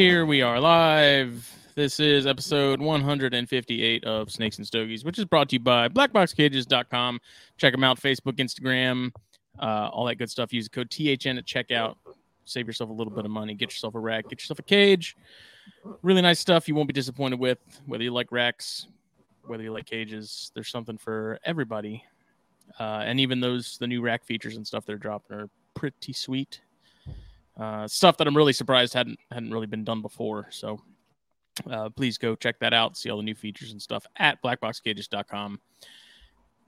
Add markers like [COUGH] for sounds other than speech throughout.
Here we are live. This is episode 158 of Snakes and Stogies, which is brought to you by blackboxcages.com. Check them out Facebook, Instagram, uh, all that good stuff. Use the code THN at checkout. Save yourself a little bit of money. Get yourself a rack. Get yourself a cage. Really nice stuff you won't be disappointed with, whether you like racks, whether you like cages. There's something for everybody. Uh, and even those, the new rack features and stuff they're dropping are pretty sweet. Uh, stuff that I'm really surprised hadn't hadn't really been done before. So uh, please go check that out. See all the new features and stuff at blackboxcages.com.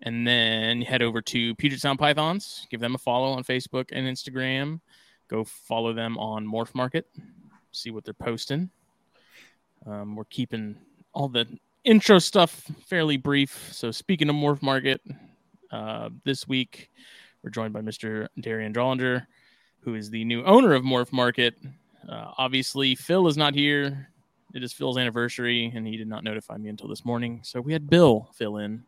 And then head over to Puget Sound Pythons. Give them a follow on Facebook and Instagram. Go follow them on Morph Market. See what they're posting. Um, we're keeping all the intro stuff fairly brief. So speaking of Morph Market, uh, this week we're joined by Mr. Darien Drollinger who is the new owner of Morph Market. Uh, obviously, Phil is not here. It is Phil's anniversary, and he did not notify me until this morning. So we had Bill fill in.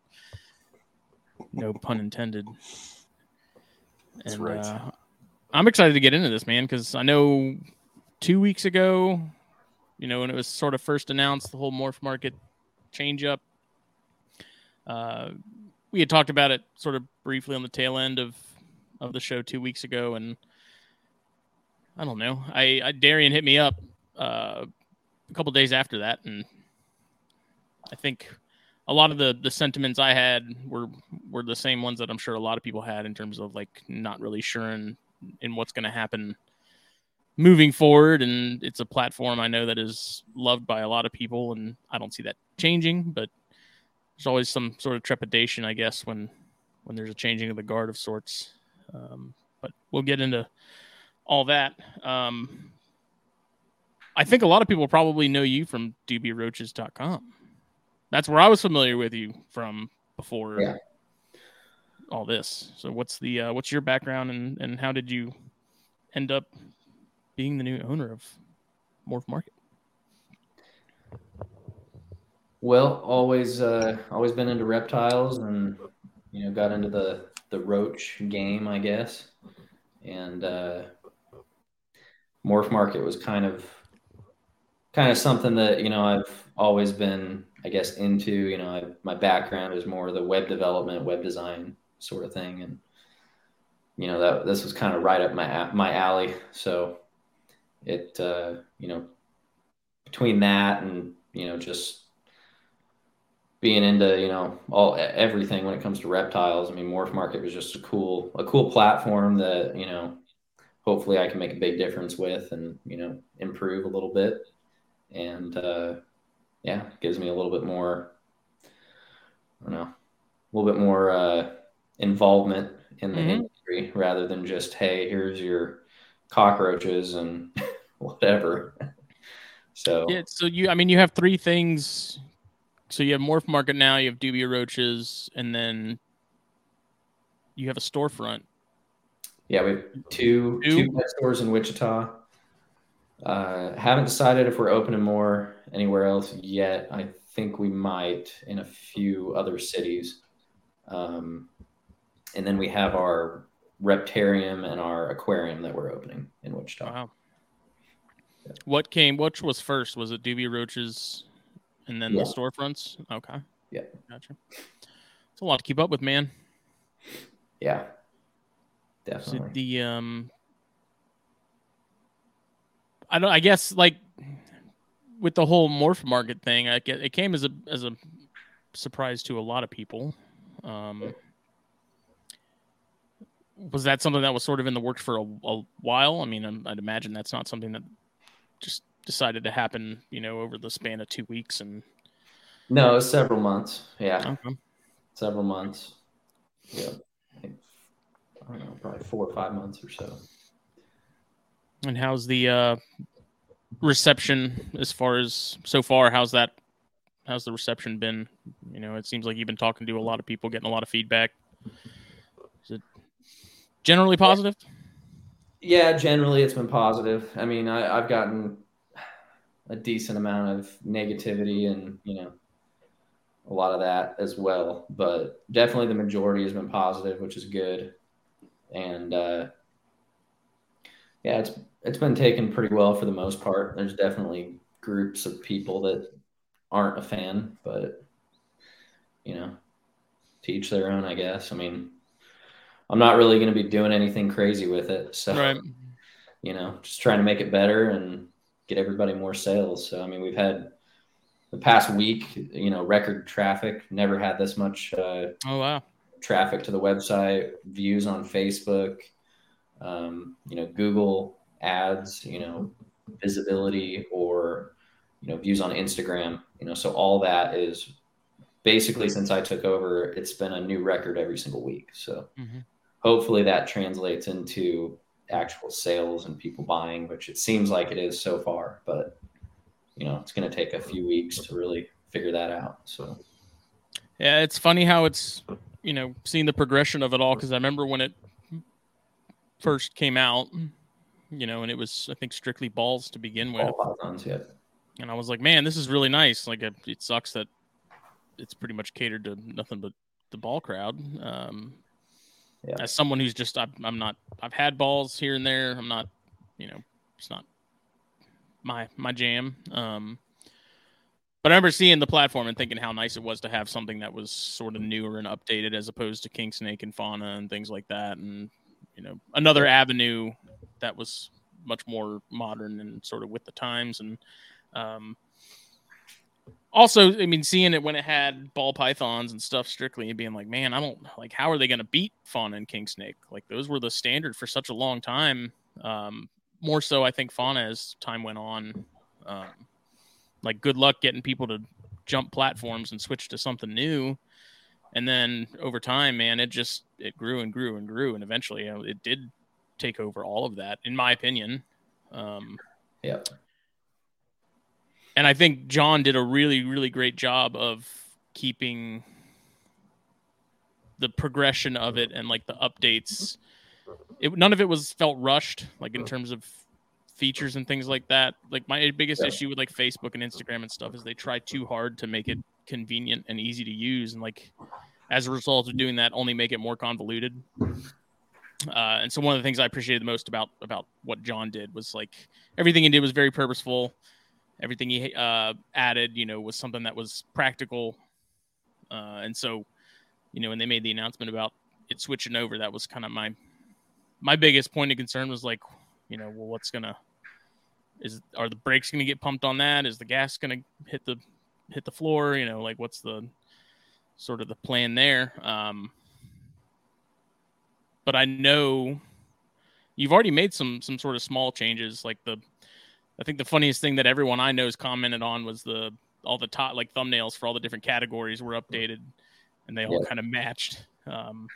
No pun intended. That's and, right. Uh, I'm excited to get into this, man, because I know two weeks ago, you know, when it was sort of first announced, the whole Morph Market change up, uh, we had talked about it sort of briefly on the tail end of, of the show two weeks ago, and – I don't know. I, I Darien hit me up uh, a couple days after that, and I think a lot of the the sentiments I had were were the same ones that I'm sure a lot of people had in terms of like not really sure in, in what's going to happen moving forward. And it's a platform I know that is loved by a lot of people, and I don't see that changing. But there's always some sort of trepidation, I guess, when when there's a changing of the guard of sorts. Um, but we'll get into all that. Um, I think a lot of people probably know you from dubiaroaches.com. That's where I was familiar with you from before yeah. all this. So what's the uh, what's your background and and how did you end up being the new owner of Morph Market? Well, always uh, always been into reptiles and you know got into the the roach game, I guess. And uh, morph market was kind of kind of something that you know I've always been I guess into you know I, my background is more the web development web design sort of thing. And you know that this was kind of right up my my alley. So it uh, you know between that and you know just being into you know all everything when it comes to reptiles I mean morph market was just a cool a cool platform that you know hopefully I can make a big difference with and, you know, improve a little bit. And uh, yeah, gives me a little bit more, I don't know, a little bit more uh, involvement in the mm-hmm. industry rather than just, hey, here's your cockroaches and [LAUGHS] whatever. [LAUGHS] so, yeah, so you, I mean, you have three things. So you have Morph Market now, you have Dubia Roaches, and then you have a storefront yeah, we have two two, two pet stores in Wichita. Uh, haven't decided if we're opening more anywhere else yet. I think we might in a few other cities. Um, and then we have our reptarium and our aquarium that we're opening in Wichita. Wow. Yeah. What came? Which was first? Was it Dubia Roaches, and then yeah. the storefronts? Okay. Yeah. Gotcha. It's a lot to keep up with, man. Yeah. Definitely. The um, I don't. I guess like with the whole morph market thing, I get it came as a as a surprise to a lot of people. Um, was that something that was sort of in the works for a, a while? I mean, I'd imagine that's not something that just decided to happen, you know, over the span of two weeks and. No, several months. Yeah, okay. several months. Yeah. I don't know, probably four or five months or so. And how's the uh, reception as far as so far? How's that? How's the reception been? You know, it seems like you've been talking to a lot of people, getting a lot of feedback. Is it generally positive? Yeah, generally it's been positive. I mean, I, I've gotten a decent amount of negativity and you know a lot of that as well, but definitely the majority has been positive, which is good. And uh, yeah, it's it's been taken pretty well for the most part. There's definitely groups of people that aren't a fan, but you know, teach their own, I guess. I mean, I'm not really going to be doing anything crazy with it, so Right. you know, just trying to make it better and get everybody more sales. So I mean, we've had the past week, you know, record traffic. Never had this much uh, Oh wow. Traffic to the website, views on Facebook, um, you know, Google ads, you know, visibility or, you know, views on Instagram, you know, so all that is basically since I took over, it's been a new record every single week. So mm-hmm. hopefully that translates into actual sales and people buying, which it seems like it is so far, but you know, it's going to take a few weeks to really figure that out. So Yeah, it's funny how it's you know seeing the progression of it all because I remember when it first came out, you know, and it was I think strictly balls to begin with, yeah. and I was like, man, this is really nice. Like, it, it sucks that it's pretty much catered to nothing but the ball crowd. Um, Yeah. As someone who's just I'm, I'm not I've had balls here and there. I'm not, you know, it's not my my jam. Um, but I remember seeing the platform and thinking how nice it was to have something that was sort of newer and updated as opposed to King Snake and Fauna and things like that. And you know, another avenue that was much more modern and sort of with the times. And um, also, I mean, seeing it when it had ball pythons and stuff strictly and being like, man, I don't like how are they going to beat Fauna and King Snake? Like those were the standard for such a long time. Um, more so, I think Fauna as time went on. Um, like good luck getting people to jump platforms and switch to something new. And then over time man it just it grew and grew and grew. And eventually you know, it did take over all of that in my opinion. Um, Yeah. and i think john did a really really great job of keeping the progression of it and like the updates. It, none of it was felt rushed like in terms of features and things like that. Like my biggest Yeah. issue with like facebook and instagram and stuff is they try too hard to make it convenient and easy to use and like as a result of doing that only make it more convoluted. Uh, and so one of the things i appreciated the most about about what john did was like everything he did was very purposeful. Everything he uh, added you know was something that was practical. Uh, and so you know when they made the announcement about it switching over that was kind of my my biggest point of concern was like you know well what's gonna is are the brakes gonna get pumped on that? Is the gas gonna hit the hit the floor? You know like what's the sort of the plan there? Um but i know you've already made some some sort of small changes like the i think the funniest thing that everyone i know's commented on was the all the top like thumbnails for all the different categories were updated and they all Yeah. kind of matched. Um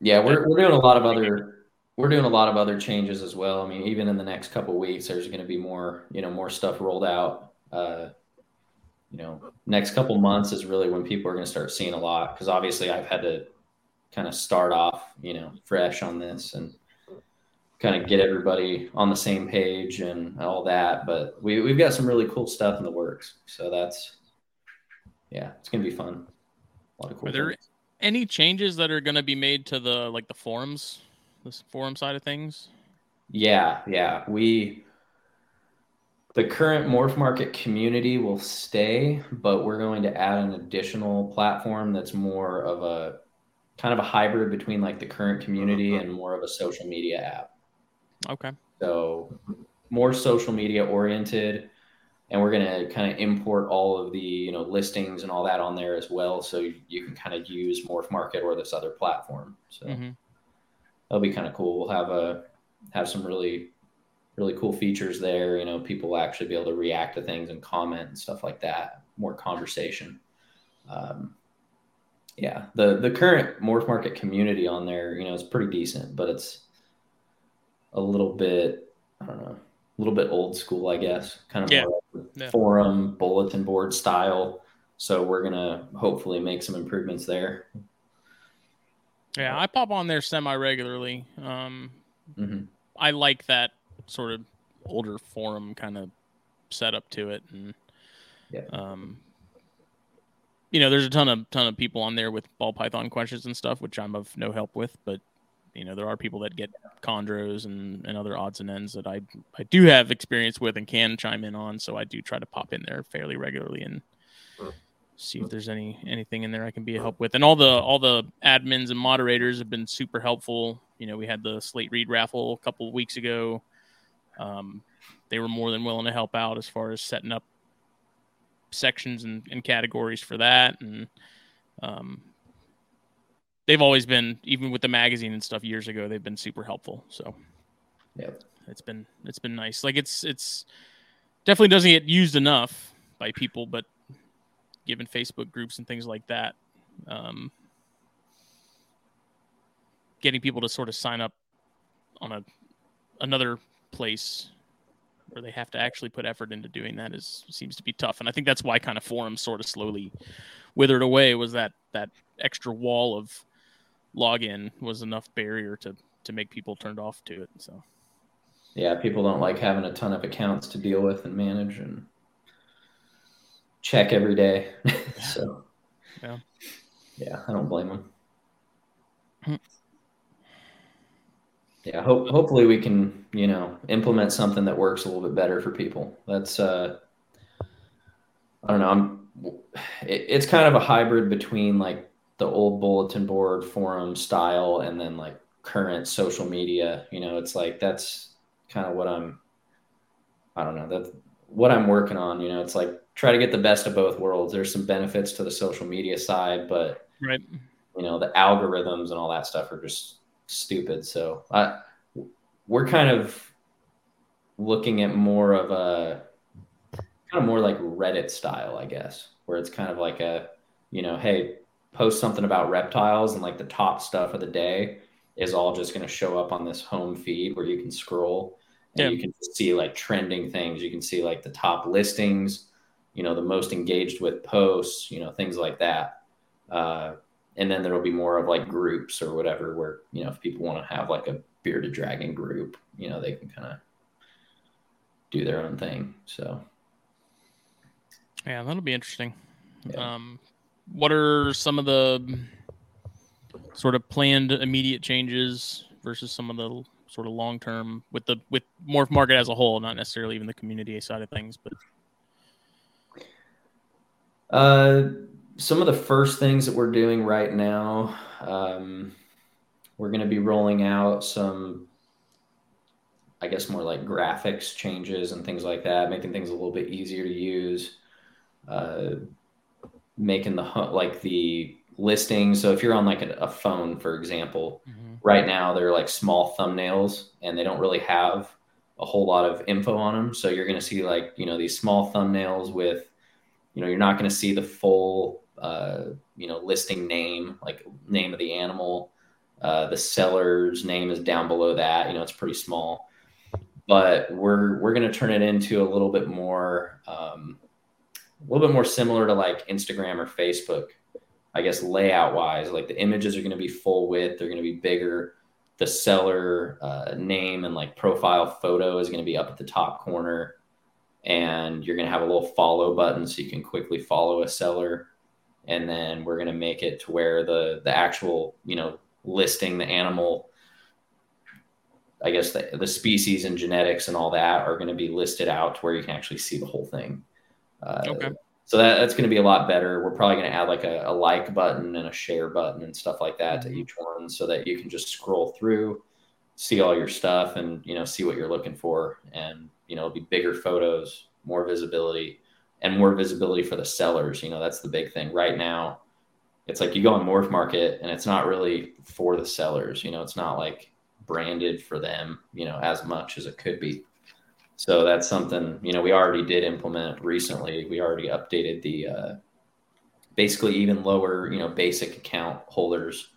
Yeah, we're, we're doing a lot of other we're doing a lot of other changes as well. I mean, even in the next couple of weeks, there's going to be more you know more stuff rolled out. Uh, you know, next couple months is really when people are going to start seeing a lot because obviously I've had to kind of start off you know fresh on this and kind of get everybody on the same page and all that. But we we've got some really cool stuff in the works, so that's yeah, it's going to be fun. A lot of cool. Are there things. any changes that are going to be made to the like the forums this forum side of things Yeah, yeah. We the current morph market community will stay, but we're going to add an additional platform that's more of a kind of a hybrid between like the current community and more of a social media app. okay So more social media oriented and we're going to kind of import all of the, you know, listings and all that on there as well so you, you can kind of use morph market or this other platform. So hmm that'll be kind of cool. We'll have a have some really really cool features there. You know, people will actually be able to react to things and comment and stuff like that. More conversation. Um, yeah, the the current morph market community on there, you know, is pretty decent, but it's a little bit I don't know. A little bit old school, I guess, kind of Yeah. more Yeah. forum bulletin board style. So we're gonna hopefully make some improvements there. Yeah, I pop on there semi regularly. Um, hmm I like that sort of older forum kind of setup to it, and Yeah. um, you know, there's a ton of ton of people on there with ball python questions and stuff, which I'm of no help with, but you know, there are people that get chondros and, and other odds and ends that I I do have experience with and can chime in on, so I do try to pop in there fairly regularly and see if there's any anything in there I can be a help with. And all the all the admins and moderators have been super helpful. You know, we had the Slate Read raffle a couple of weeks ago. Um, they were more than willing to help out as far as setting up sections and, and categories for that. And um, they've always been, even with the magazine and stuff years ago, they've been super helpful. So yeah, it's been it's been nice. Like it's it's definitely doesn't get used enough by people, but given Facebook groups and things like that, um, getting people to sort of sign up on a another place where they have to actually put effort into doing that is seems to be tough. And I think that's why kind of forums sort of slowly withered away was that that extra wall of login was enough barrier to to make people turned off to it. So Yeah, people don't like having a ton of accounts to deal with and manage and check every day. [LAUGHS] so, Yeah. yeah, I don't blame them. Hmm. Yeah, hope, hopefully we can, you know, implement something that works a little bit better for people. That's, uh, I don't know. I'm, it, it's kind of a hybrid between like the old bulletin board forum style and then like current social media. You know, it's like that's kind of what I'm. I don't know. That's what I'm working on. You know, it's like try to get the best of both worlds. There's some benefits to the social media side, but right. you know the algorithms and all that stuff are just stupid. So I, we're kind of looking at more of a kind of more like Reddit style, I guess, where it's kind of like a, you know, hey, post something about reptiles and like the top stuff of the day is all just going to show up on this home feed where you can scroll and Yeah. you can see like trending things. You can see like the top listings, you know, the most engaged with posts, you know, things like that. Uh, and then there'll be more of like groups or whatever where, you know, if people want to have like a bearded dragon group, you know, they can kind of do their own thing. So, Yeah, that'll be interesting. Yeah. Um, what are some of the sort of planned immediate changes versus some of the sort of long term with the with morph market as a whole, not necessarily even the community side of things, but Uh, some of the first things that we're doing right now, um, we're going to be rolling out some, I guess, more like graphics changes and things like that, making things a little bit easier to use. Uh, making the like the listings. So if you're on like a, a phone, for example, right now they're like small thumbnails and they don't really have a whole lot of info on them. So you're going to see like you know these small thumbnails with you know you're not going to see the full uh, you know listing name like name of the animal. Uh, the seller's name is down below that you know it's pretty small. But we're we're going to turn it into a little bit more um, a little bit more similar to like instagram or facebook i guess layout wise like the images are going to be full width they're going to be bigger. The seller uh, name and like profile photo is going to be up at the top corner and you're going to have a little follow button so you can quickly follow a seller and then we're going to make it to where the the actual you know listing the animal i guess the, the species and genetics and all that are going to be listed out to where you can actually see the whole thing uh, Okay. so that, that's going to be a lot better we're probably going to add like a, a like button and a share button and stuff like that to Mhm. each one so that you can just scroll through see all your stuff and you know see what you're looking for and you know it'll be bigger photos more visibility and more visibility for the sellers you know that's the big thing. Right now it's like you go on morph market and it's not really for the sellers you know it's not like branded for them you know as much as it could be. So that's something you know we already did implement recently. We already updated the uh, basically even lower you know basic account holders.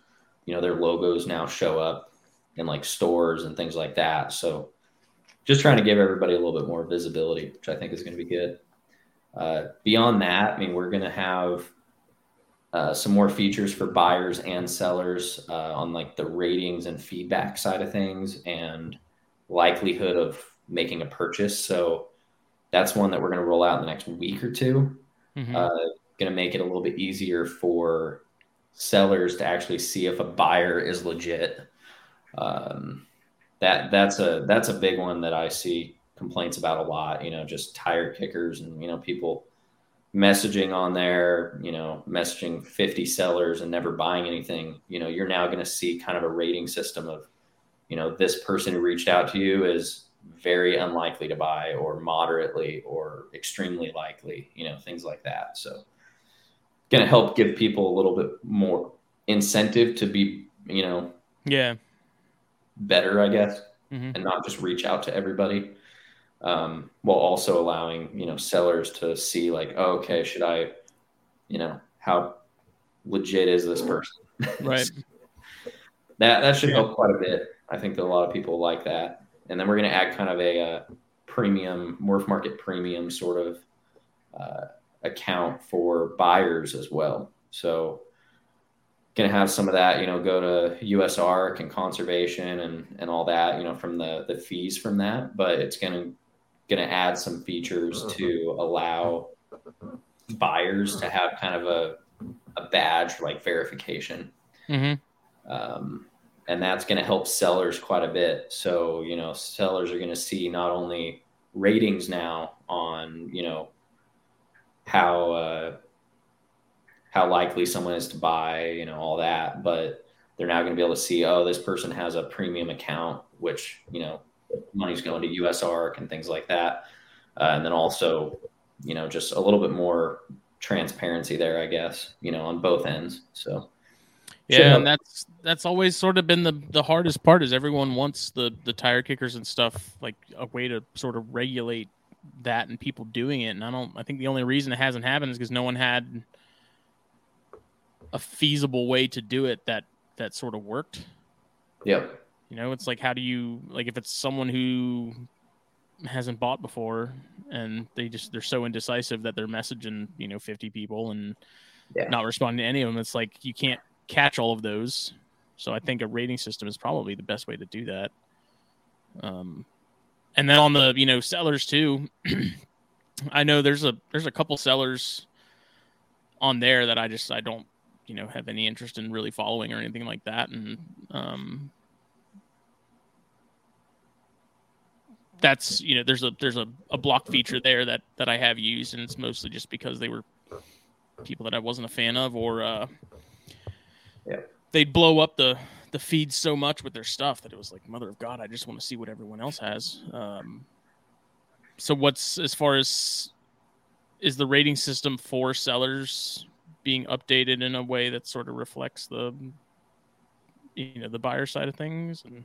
You know their logos now show up in like stores and things like that. So just trying to give everybody a little bit more visibility, which I think is going to be good. Uh, beyond that, I mean, we're going to have uh, some more features for buyers and sellers uh, on like the ratings and feedback side of things and likelihood of making a purchase. So that's one that we're going to roll out in the next week or 2 mm-hmm. uh, going to make it a little bit easier for sellers to actually see if a buyer is legit. Um, that that's a that's a big one that I see complaints about a lot. You know, just tire kickers and you know people messaging on there. You know, messaging fifty sellers and never buying anything. You know, you're now going to see kind of a rating system of, you know, this person who reached out to you is very unlikely to buy or moderately or extremely likely. You know, things like that. So, going to help give people a little bit more incentive to be, you know, yeah, better, I guess, mm-hmm. and not just reach out to everybody. Um, while also allowing you know sellers to see like, oh, okay, should I, you know, how legit is this person? [LAUGHS] Right. that that should yeah. help quite a bit. I think that a lot of people like that. And then we're going to add kind of a, a uh, premium, Morph Market premium sort of uh, account for buyers as well. So going to have some of that, you know, go to USARK and conservation and, and all that, you know, from the, the fees from that, but it's going to, going to add some features to allow buyers to have kind of a, a badge like verification. Mm-hmm. Um, and that's going to help sellers quite a bit. So, you know, sellers are going to see not only ratings now on, you know, how, uh, how likely someone is to buy, you know, all that. But they're now going to be able to see, oh, this person has a premium account, which, you know, money's going to USARK and things like that. Uh, and then also, you know, just a little bit more transparency there, I guess, you know, on both ends. So, yeah, and that's that's always sort of been the the hardest part is everyone wants the the tire kickers and stuff like a way to sort of regulate that and people doing it. And I don't I think the only reason it hasn't happened is because no one had a feasible way to do it that that sort of worked. Yeah. You know, it's like how do you like if it's someone who hasn't bought before and they just they're so indecisive that they're messaging, you know, 50 people and yeah. not responding to any of them. It's like you can't catch all of those. So I think a rating system is probably the best way to do that. Um and then on the, you know, sellers too. [CLEARS THROAT] I know there's a there's a couple sellers on there that I just I don't you know have any interest in really following or anything like that. And um that's you know there's a there's a, a block feature there that that i have used and it's mostly just because they were people that i wasn't a fan of or uh yeah. they'd blow up the the feed so much with their stuff that it was like mother of god i just want to see what everyone else has. Um so what's as far as is the rating system for sellers being updated in a way that sort of reflects the you know the buyer side of things and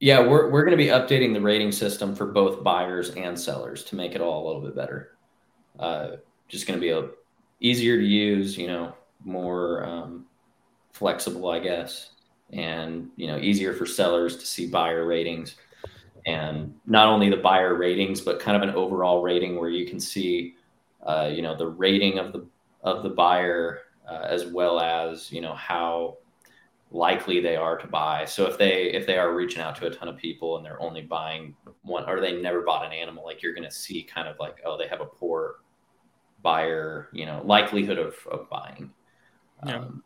yeah we're, we're going to be updating the rating system for both buyers and sellers to make it all a little bit better. Uh, just going to be a, easier to use you know more um, flexible i guess and you know easier for sellers to see buyer ratings. And not only the buyer ratings but kind of an overall rating where you can see uh, you know the rating of the of the buyer uh, as well as you know how likely they are to buy so if they if they are reaching out to a ton of people and they're only buying one or they never bought an animal like you're going to see kind of like oh they have a poor buyer you know likelihood of, of buying yeah. um,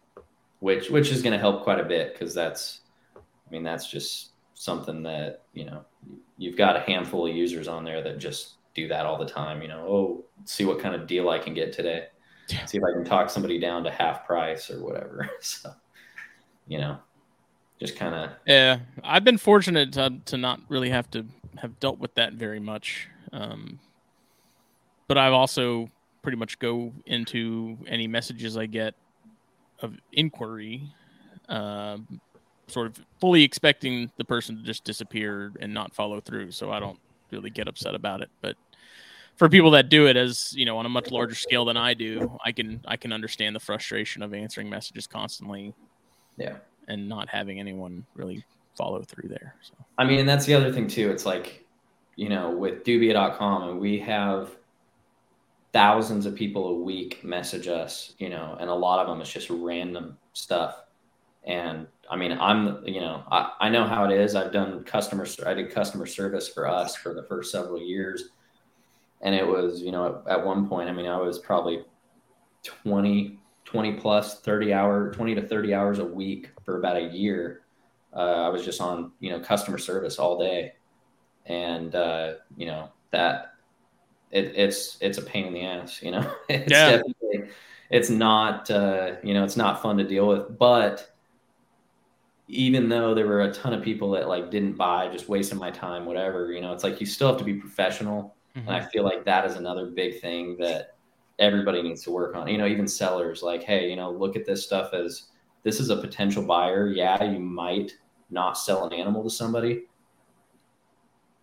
which which is going to help quite a bit because that's i mean that's just something that you know you've got a handful of users on there that just do that all the time you know oh see what kind of deal i can get today yeah. see if I can talk somebody down to half price or whatever. [LAUGHS] So, you know, just kind of. Yeah, I've been fortunate to, to not really have to have dealt with that very much. Um, but I've also pretty much go into any messages I get of inquiry, uh, sort of fully expecting the person to just disappear and not follow through. So I don't really get upset about it. But for people that do it as you know on a much larger scale than I do, I can I can understand the frustration of answering messages constantly. Yeah. And not having anyone really follow through there. So I mean, and that's the other thing too. It's like, you know, with Dubia.com, and we have thousands of people a week message us, you know, and a lot of them is just random stuff. And I mean, I'm, you know, I, I know how it is. I've done customer, I did customer service for us for the first several years. And it was, you know, at, at one point, I mean, I was probably 20, 20 plus 30 hour, 20 to 30 hours a week for about a year. Uh, I was just on, you know, customer service all day. And, uh, you know, that it, it's, it's a pain in the ass, you know, [LAUGHS] it's Yeah. definitely, it's not, uh, you know, it's not fun to deal with, but even though there were a ton of people that like didn't buy, just wasting my time, whatever, you know, it's like you still have to be professional. Mhm. And I feel like that is another big thing that everybody needs to work on. You know, even sellers like, hey, you know, look at this stuff as this is a potential buyer. Yeah, you might not sell an animal to somebody.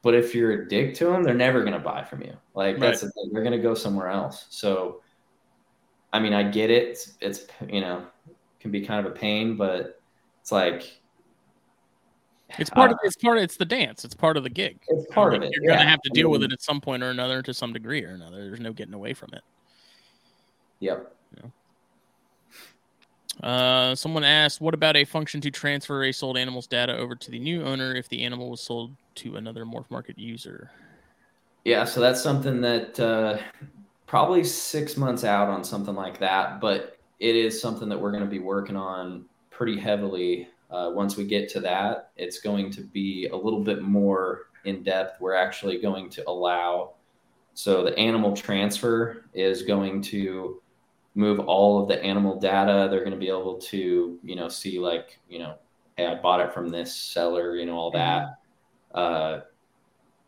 But if you're a dick to them, they're never going to buy from you. Like that's the thing. They're going to go somewhere else. So, I mean, I get it. It's, it's you know, can be kind of a pain, but it's like it's part uh, of it's part of it's the dance. It's part of the gig. it's part Like, of it. You're gonna have to I deal with it at some point or another to some degree or another. There's no getting away from it. Yep. Uh, someone asked, "What about a function to transfer a sold animal's data over to the new owner if the animal was sold to another Morph Market user?" Yeah, so that's something that uh, probably six months out on something like that, but it is something that we're going to be working on pretty heavily. Uh, once we get to that, it's going to be a little bit more in depth. We're actually going to allow, so the animal transfer is going to move all of the animal data. They're going to be able to, you know, see like, you know, hey, I bought it from this seller, you know, all that. Uh,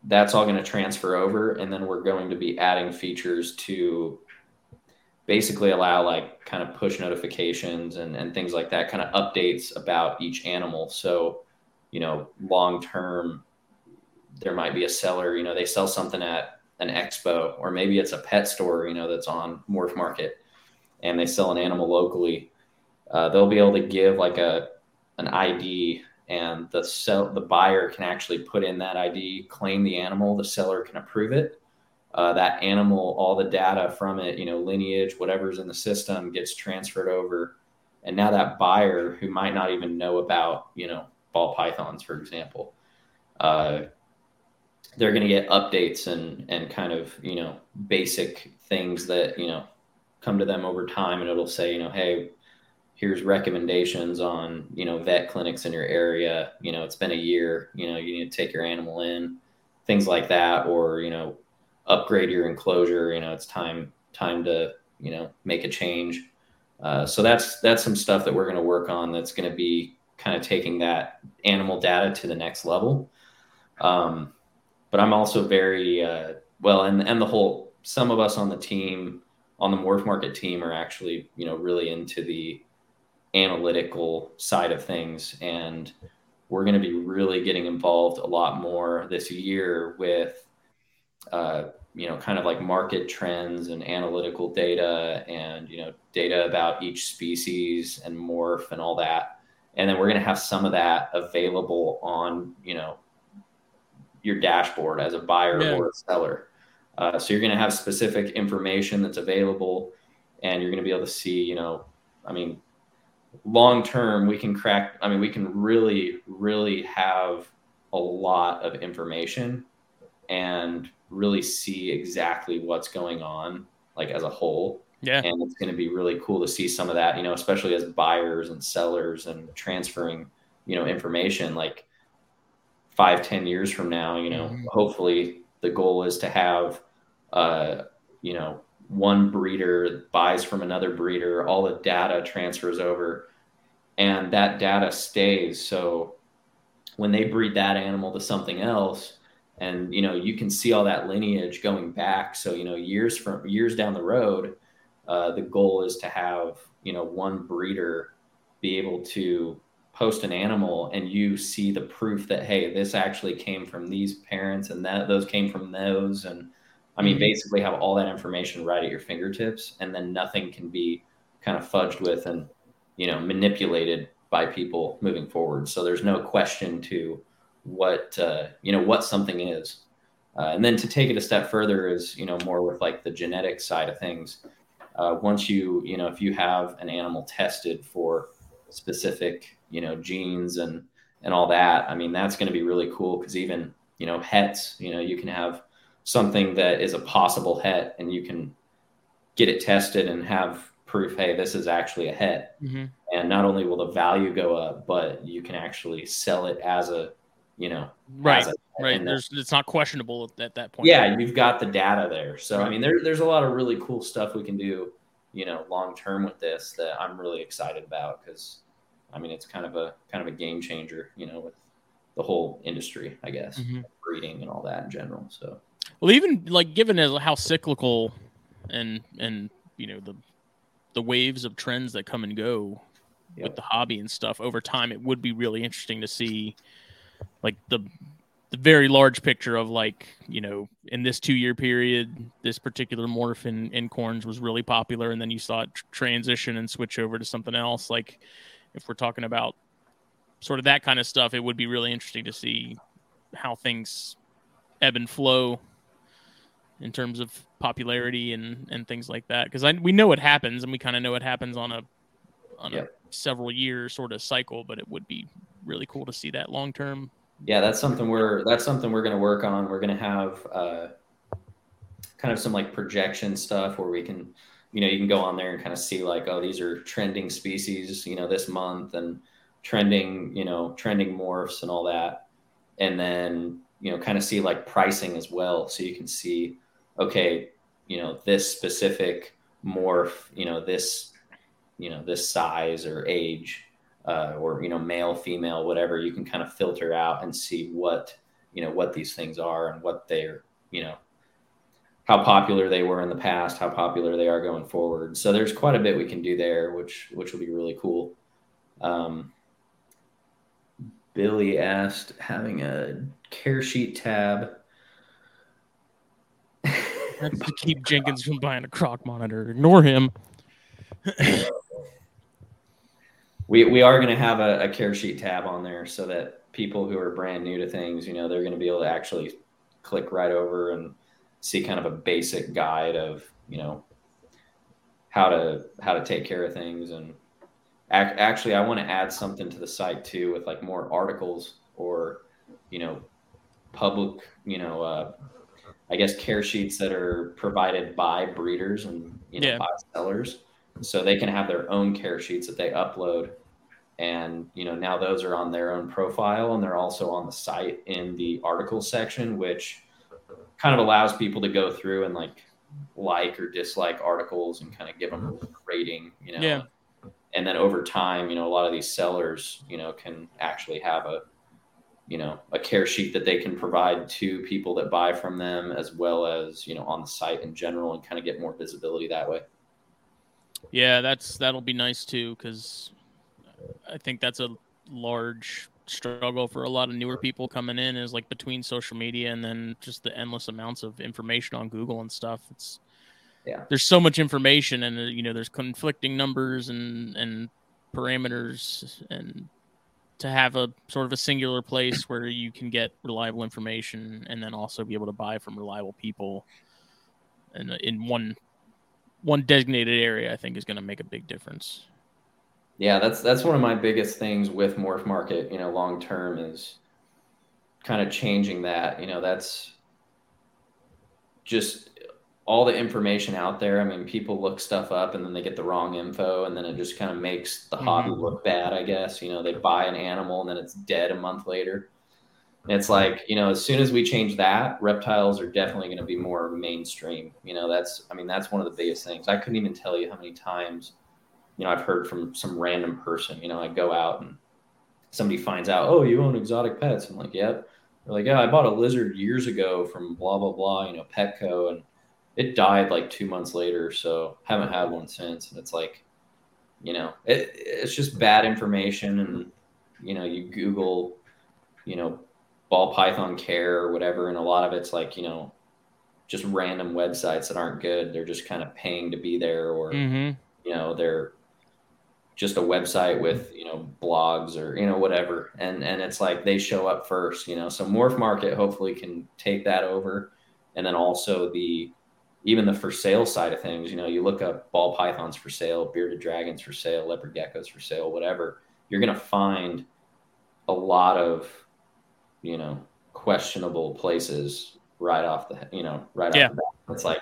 that's all going to transfer over and then we're going to be adding features to basically allow like kind of push notifications and, and things like that kind of updates about each animal so you know long term there might be a seller you know they sell something at an expo or maybe it's a pet store you know that's on morph market and they sell an animal locally uh, they'll be able to give like a an id and the sell the buyer can actually put in that ID, claim the animal, the seller can approve it. Uh, that animal, all the data from it, you know, lineage, whatever's in the system gets transferred over. And now that buyer who might not even know about, you know, ball pythons, for example, uh, they're going to get updates and, and kind of, you know, basic things that, you know, come to them over time. And it'll say, you know, hey, here's recommendations on you know vet clinics in your area you know it's been a year you know you need to take your animal in things like that or you know upgrade your enclosure you know it's time time to you know make a change. Uh, so that's that's some stuff that we're going to work on that's going to be kind of taking that animal data to the next level. Um, but i'm also very uh, well and and the whole some of us on the team on the morph market team are actually you know really into the analytical side of things. And we're going to be really getting involved a lot more this year with uh, you know kind of like market trends and analytical data and you know data about each species and morph and all that and then we're going to have some of that available on you know your dashboard as a buyer Yeah. or a seller uh, so you're going to have specific information that's available and you're going to be able to see you know i mean long term we can crack i mean we can really really have a lot of information and really see exactly what's going on like as a whole. Yeah, and it's going to be really cool to see some of that you know especially as buyers and sellers and transferring you know information like five ten years from now you know Mhm. hopefully the goal is to have uh you know one breeder buys from another breeder all the data transfers over and that data stays. So when they breed that animal to something else and you know you can see all that lineage going back so you know years from years down the road uh, the goal is to have you know one breeder be able to post an animal and you see the proof that hey this actually came from these parents and that those came from those and i mean Mhm. basically have all that information right at your fingertips and then nothing can be kind of fudged with and you know manipulated by people moving forward. So there's no question to what uh, you know what something is. Uh, and then to take it a step further is you know more with like the genetic side of things. Uh, once you you know if you have an animal tested for specific you know genes and and all that, I mean that's going to be really cool because even you know hets, you know you can have something that is a possible het and you can get it tested and have proof hey this is actually a het mm-hmm. and not only will the value go up but you can actually sell it as a you know right a, right there's it's not questionable at that point yeah you've got the data there so right. i mean there, there's a lot of really cool stuff we can do you know long term with this that i'm really excited about because i mean it's kind of a kind of a game changer you know with the whole industry i guess mm-hmm. breeding and all that in general so well even like given as how cyclical and and you know the the waves of trends that come and go yep. with the hobby and stuff over time it would be really interesting to see like the the very large picture of like you know in this two year period this particular morph in, in corns was really popular and then you saw it tr- transition and switch over to something else. Like if we're talking about sort of that kind of stuff it would be really interesting to see how things ebb and flow in terms of popularity and and things like that. Because we know it happens and we kind of know it happens on a on a several year sort of cycle but it would be really cool to see that long term yeah, that's something we're that's something we're going to work on. We're going to have uh, kind of some like projection stuff where we can, you know, you can go on there and kind of see like, oh, these are trending species, you know, this month and trending, you know, trending morphs and all that, and then you know, kind of see like pricing as well, so you can see, okay, you know, this specific morph, you know, this, you know, this size or age uh, or you know male female whatever you can kind of filter out and see what you know what these things are and what they're you know how popular they were in the past how popular they are going forward. So there's quite a bit we can do there which which will be really cool. Um, billy asked having a care sheet tab. [LAUGHS] To keep jenkins from buying a croc monitor. Ignore him [LAUGHS] we we are going to have a, a, care sheet tab on there so that people who are brand new to things, you know, they're going to be able to actually click right over and see kind of a basic guide of you know how to how to take care of things. And ac- actually I want to add something to the site too with like more articles or you know public you know uh, I guess care sheets that are provided by breeders and you know yeah. by sellers. So they can have their own care sheets that they upload and you know now those are on their own profile and they're also on the site in the article section which kind of allows people to go through and like like or dislike articles and kind of give them a rating you know yeah. and then over time you know a lot of these sellers you know can actually have a you know a care sheet that they can provide to people that buy from them as well as you know on the site in general and kind of get more visibility that way yeah that's that'll be nice too because I think that's a large struggle for a lot of newer people coming in is like between social media and then just the endless amounts of information on Google and stuff. It's yeah, there's so much information and uh, you know there's conflicting numbers and and parameters and to have a sort of a singular place where you can get reliable information and then also be able to buy from reliable people and in one one designated area I think is going to make a big difference. Yeah, that's that's one of my biggest things with Morph Market, you know, long term is kind of changing that. You know, that's just all the information out there. I mean, people look stuff up and then they get the wrong info, and then it just kind of makes the mm-hmm. hobby look bad. I guess you know they buy an animal and then it's dead a month later. it's like you know, as soon as we change that, reptiles are definitely going to be more mainstream. You know, that's I mean that's one of the biggest things. I couldn't even tell you how many times you know, I've heard from some random person, you know, I go out and somebody finds out, oh, you own exotic pets. I'm like, yep. They're like, yeah, I bought a lizard years ago from blah, blah, blah, you know, Petco. And it died like two months later. So haven't had one since. And it's like, you know, it, it's just bad information. And, you know, you Google, you know, ball python care or whatever. And a lot of it's like, you know, just random websites that aren't good. They're just kind of paying to be there or, mm-hmm. you know, they're, just a website with you know blogs or you know whatever and and it's like they show up first you know so morph market hopefully can take that over and then also the even the for sale side of things you know you look up ball pythons for sale bearded dragons for sale leopard geckos for sale whatever you're going to find a lot of you know questionable places right off the you know right Yeah. off the bat. it's like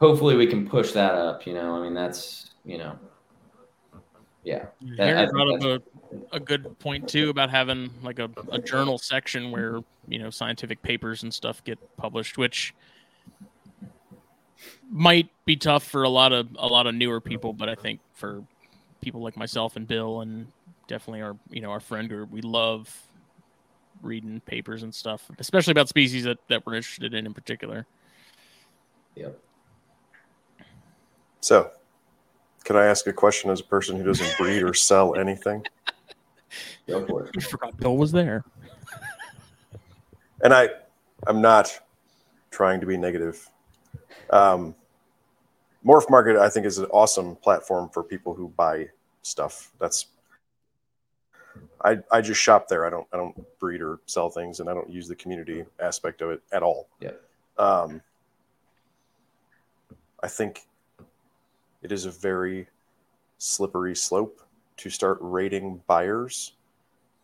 hopefully we can push that up you know i mean that's you know yeah mm-hmm. Harry I brought up a, a good point too about having like a, a journal section where you know scientific papers and stuff get published, which might be tough for a lot of a lot of newer people, but I think for people like myself and Bill and definitely our you know our friend group, we love reading papers and stuff, especially about species that, that we're interested in in particular. Yep. So, can I ask a question as a person who doesn't breed or sell anything? [LAUGHS] Go for it. I forgot Bill was there. And I, I'm not trying to be negative. Um, Morph Market, I think, is an awesome platform for people who buy stuff. That's I, I just shop there. I don't I don't breed or sell things, and I don't use the community aspect of it at all. Yeah. Um, I think it is a very slippery slope to start rating buyers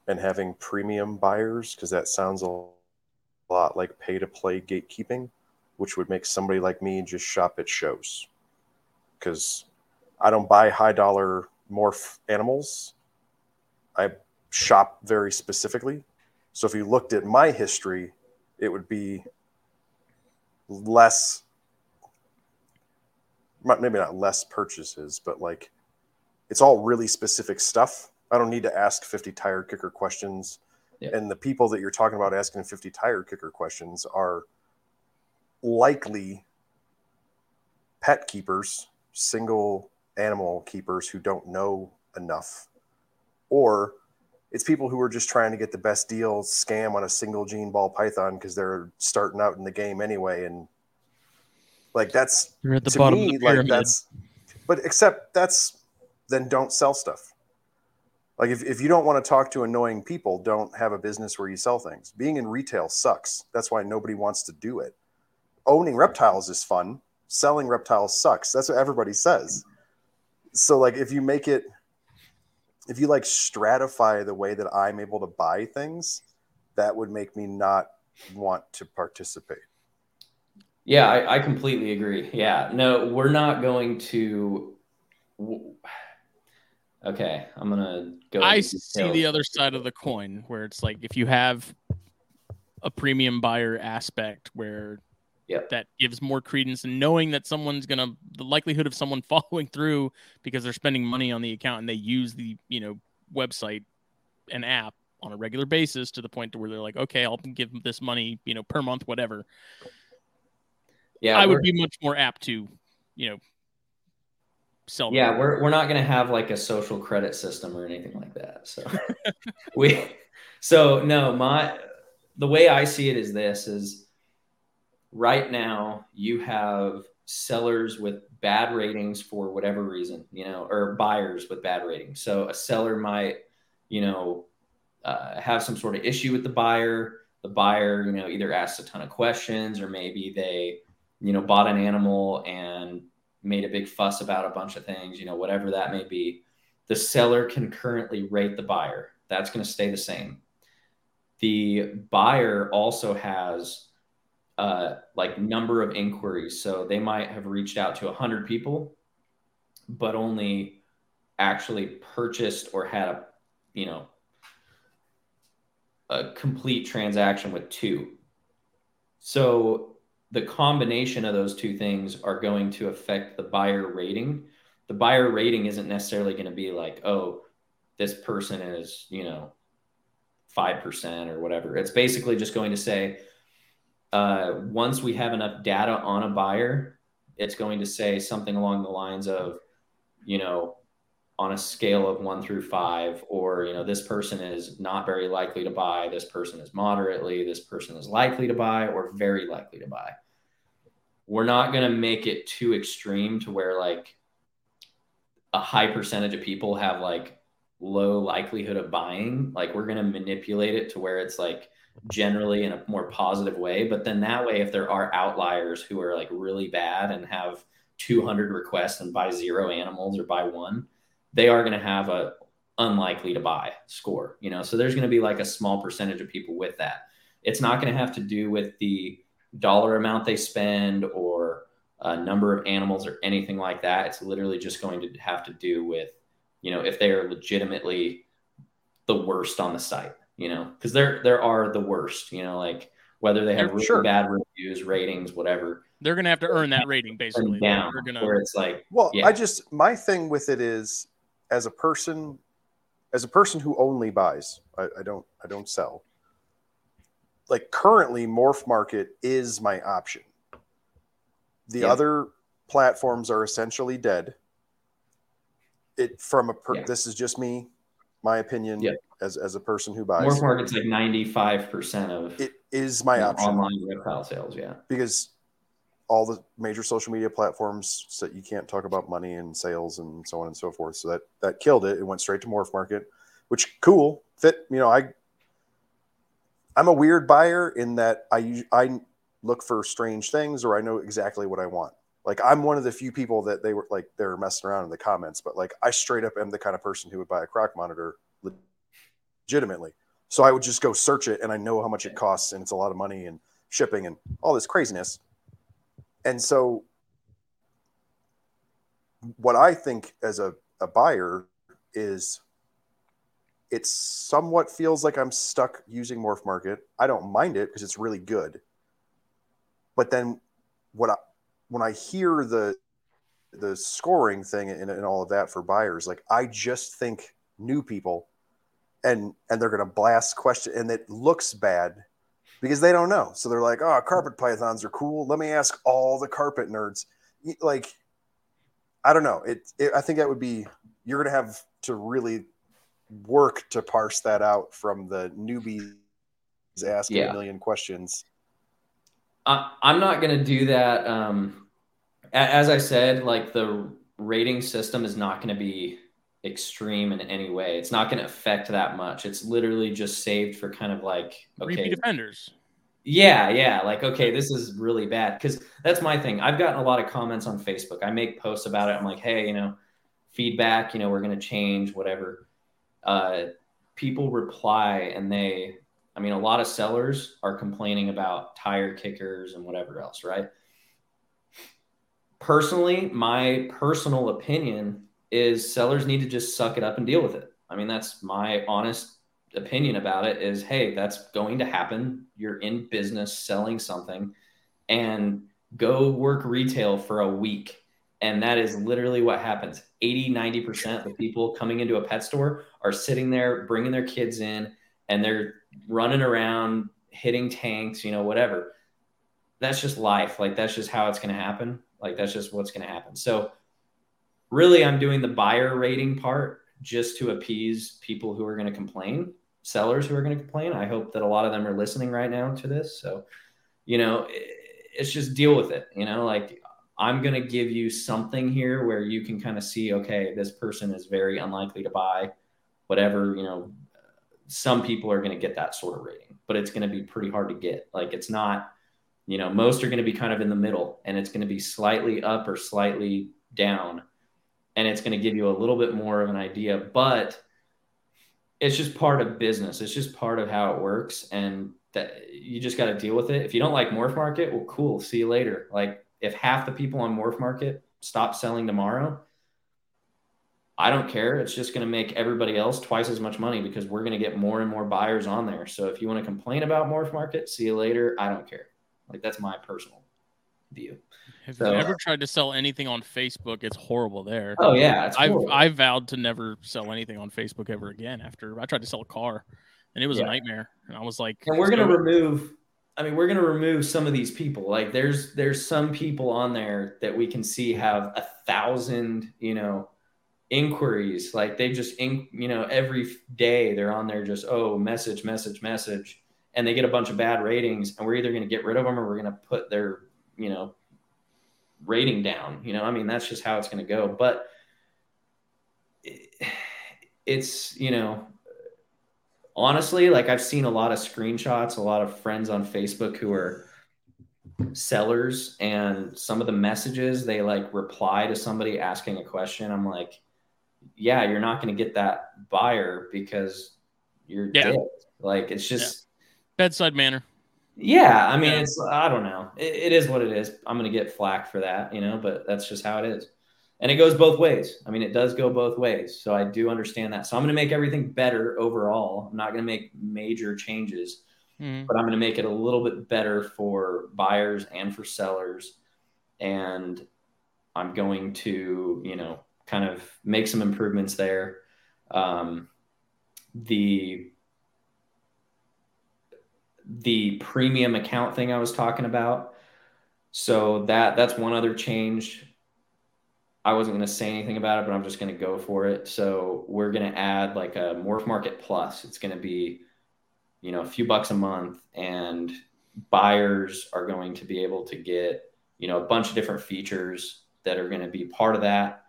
and having premium buyers because that sounds a lot like pay to play gatekeeping, which would make somebody like me just shop at shows because I don't buy high dollar morph animals. I shop very specifically. So if you looked at my history, it would be less maybe not less purchases, but like it's all really specific stuff. I don't need to ask 50 tire kicker questions. And the people that you're talking about asking 50 tire kicker questions are likely pet keepers, single animal keepers who don't know enough. Or it's people who are just trying to get the best deal, scam on a single gene ball python because they're starting out in the game anyway. And like that's You're at the to bottom me, of the like that's, but except that's, then don't sell stuff. Like if, if you don't want to talk to annoying people, don't have a business where you sell things. Being in retail sucks. That's why nobody wants to do it. Owning reptiles is fun. Selling reptiles sucks. That's what everybody says. So like if you make it, if you like stratify the way that I'm able to buy things, that would make me not want to participate. Yeah, I, I completely agree. Yeah, no, we're not going to. Okay, I'm gonna go. I see the other side of the coin where it's like if you have a premium buyer aspect where Yep. that gives more credence and knowing that someone's gonna the likelihood of someone [LAUGHS] following through because they're spending money on the account and they use the you know website and app on a regular basis to the point to where they're like okay I'll give this money you know per month whatever Yeah, I would be much more apt to you know sell them. Yeah, we're we're not going to have like a social credit system or anything like that. So [LAUGHS] we so no, my the way I see it is this is right now you have sellers with bad ratings for whatever reason, you know, or buyers with bad ratings. So a seller might, you know, uh, have some sort of issue with the buyer. The buyer, you know, either asks a ton of questions or maybe they, you know, bought an animal and made a big fuss about a bunch of things, you know, whatever that may be. The seller can currently rate the buyer. That's going to stay the same. The buyer also has uh, like number of inquiries. So they might have reached out to 100 people, but only actually purchased or had a, you know, a complete transaction with two. So the combination of those two things are going to affect the buyer rating. The buyer rating isn't necessarily going to be like, oh, this person is, you know, 5% or whatever. It's basically just going to say, uh, once we have enough data on a buyer, it's going to say something along the lines of, you know, on a scale of one through five, or, you know, this person is not very likely to buy, this person is moderately, this person is likely to buy, or very likely to buy. We're not going to make it too extreme to where, like, a high percentage of people have like low likelihood of buying, like we're going to manipulate it to where it's like generally in a more positive way. But then that way, if there are outliers who are like really bad and have 200 requests and buy zero animals or buy one, they are going to have a unlikely to buy score, you know? So there's going to be like a small percentage of people with that. It's not going to have to do with the dollar amount they spend or a number of animals or anything like that. It's literally just going to have to do with, you know, if they are legitimately the worst on the site, you know, because there there are the worst, you know, like whether they have really Sure. bad reviews, ratings, whatever. They're gonna have to earn that rating basically. Down, They're gonna where it's like, Well, Yeah. I just my thing with it is as a person as a person who only buys, I, I don't I don't sell. Like currently Morph Market is my option. The Yeah. other platforms are essentially dead. It from a per, Yeah. this is just me, my opinion Yeah. as as a person who buys. Morph Market's like 95% of It is my option online reptile sales. Yeah. because all the major social media platforms so you can't talk about money and sales and so on and so forth. So that that killed it. It went straight to Morph Market, which cool fit. You know, I I'm a weird buyer in that I I look for strange things or I know exactly what I want. Like I'm one of the few people that they were like they're messing around in the comments, but like I straight up am the kind of person who would buy a croc monitor legitimately. So I would just go search it and I know how much it costs and it's a lot of money and shipping and all this craziness. And so what I think as a, a buyer is it somewhat feels like I'm stuck using Morph Market. I don't mind it because it's really good. But then what I, when I hear the the scoring thing and, and all of that for buyers, like I just think new people and and they're gonna blast question and it looks bad because they don't know. So they're like, oh, carpet pythons are cool. Let me ask all the carpet nerds. Like, I don't know. It, it I think that would be you're gonna have to really work to parse that out from the newbies asking Yeah. a million questions. I, I'm not going to do that. Um, as I said, like the rating system is not going to be extreme in any way. It's not going to affect that much. It's literally just saved for kind of like, okay, repeat offenders. yeah, yeah, like, okay, this is really bad. Cause that's my thing. I've gotten a lot of comments on Facebook. I make posts about it. I'm like, hey, you know, feedback, you know, we're going to change, whatever. Uh, people reply and they, I mean, a lot of sellers are complaining about tire kickers and whatever else, right? Personally, my personal opinion is sellers need to just suck it up and deal with it. I mean, that's my honest opinion about it is hey, that's going to happen. You're in business selling something and go work retail for a week. And that is literally what happens. 80, 90% of the people coming into a pet store are sitting there bringing their kids in and they're running around hitting tanks, you know, whatever. That's just life. Like that's just how it's going to happen. Like that's just what's going to happen. So really I'm doing the buyer rating part just to appease people who are going to complain, sellers who are going to complain. I hope that a lot of them are listening right now to this. So, you know, it's just deal with it, you know, like I'm going to give you something here where you can kind of see, okay, this person is very unlikely to buy whatever, you know, some people are going to get that sort of rating, but it's going to be pretty hard to get. Like it's not, you know, most are going to be kind of in the middle and it's going to be slightly up or slightly down. And it's going to give you a little bit more of an idea, but it's just part of business. It's just part of how it works. And that you just got to deal with it. If you don't like Morph Market, well, cool. See you later. Like if half the people on Morph Market stop selling tomorrow, I don't care. It's just going to make everybody else twice as much money because we're going to get more and more buyers on there. So if you want to complain about Morph Market, see you later. I don't care. Like that's my personal view. Have So- you ever tried to sell anything on Facebook? It's horrible there. Oh yeah, I've. I vowed to never sell anything on Facebook ever again. After I tried to sell a car, and it was Yeah. a nightmare. And I was like, and we're gonna remove i mean we're gonna remove some of these people. Like there's there's some people on there that we can see have a thousand you know inquiries. Like they just in, you know every day they're on there just oh message message message. And they get a bunch of bad ratings and we're either going to get rid of them or we're going to put their you know rating down. You know i mean that's just how it's going to go. But [SIGHS] it's you know honestly like i've seen a lot of screenshots a lot of friends on facebook who are sellers and some of the messages they like reply to somebody asking a question i'm like yeah you're not going to get that buyer because you're Yeah. dead like it's just Bedside manner. yeah, I mean, Yeah. it's I don't know. It, it is what it is. I'm gonna get flack for that, you know, but that's just how it is. And it goes both ways. I mean, it does go both ways. So I do understand that. So I'm gonna make everything better overall. I'm not gonna make major changes, Mhm. but I'm gonna make it a little bit better for buyers and for sellers. And I'm going to, you know, kind of make some improvements there. Um, the the premium account thing I was talking about. So that that's one other change. I wasn't going to say anything about it, but I'm just going to go for it. So we're going to add like a Morph Market Plus. It's going to be, you know, a few bucks a month, and buyers are going to be able to get, you know, a bunch of different features that are going to be part of that.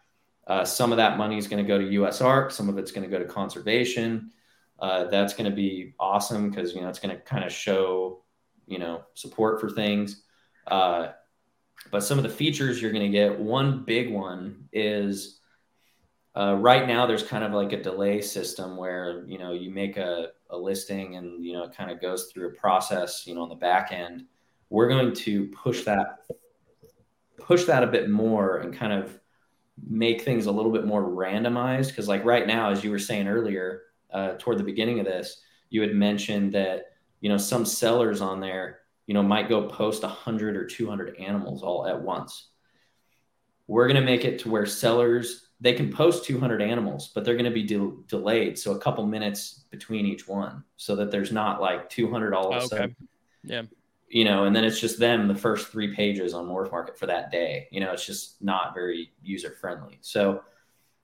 Uh, some of that money is going to go to USARK. Some of it's going to go to conservation. Uh, that's going to be awesome because you know it's going to kind of show you know support for things. Uh, but some of the features you're going to get, one big one is uh, right now there's kind of like a delay system where you know you make a, a listing and you know it kind of goes through a process you know on the back end. We're going to push that push that a bit more and kind of make things a little bit more randomized because like right now as you were saying earlier uh, toward the beginning of this, you had mentioned that you know some sellers on there, you know, might go post 100 or 200 animals all at once. We're going to make it to where sellers they can post 200 animals, but they're going to be de- delayed, so a couple minutes between each one, so that there's not like 200 all of a Okay. sudden. Yeah. You know, and then it's just them the first three pages on Morph Market for that day. You know, it's just not very user friendly. So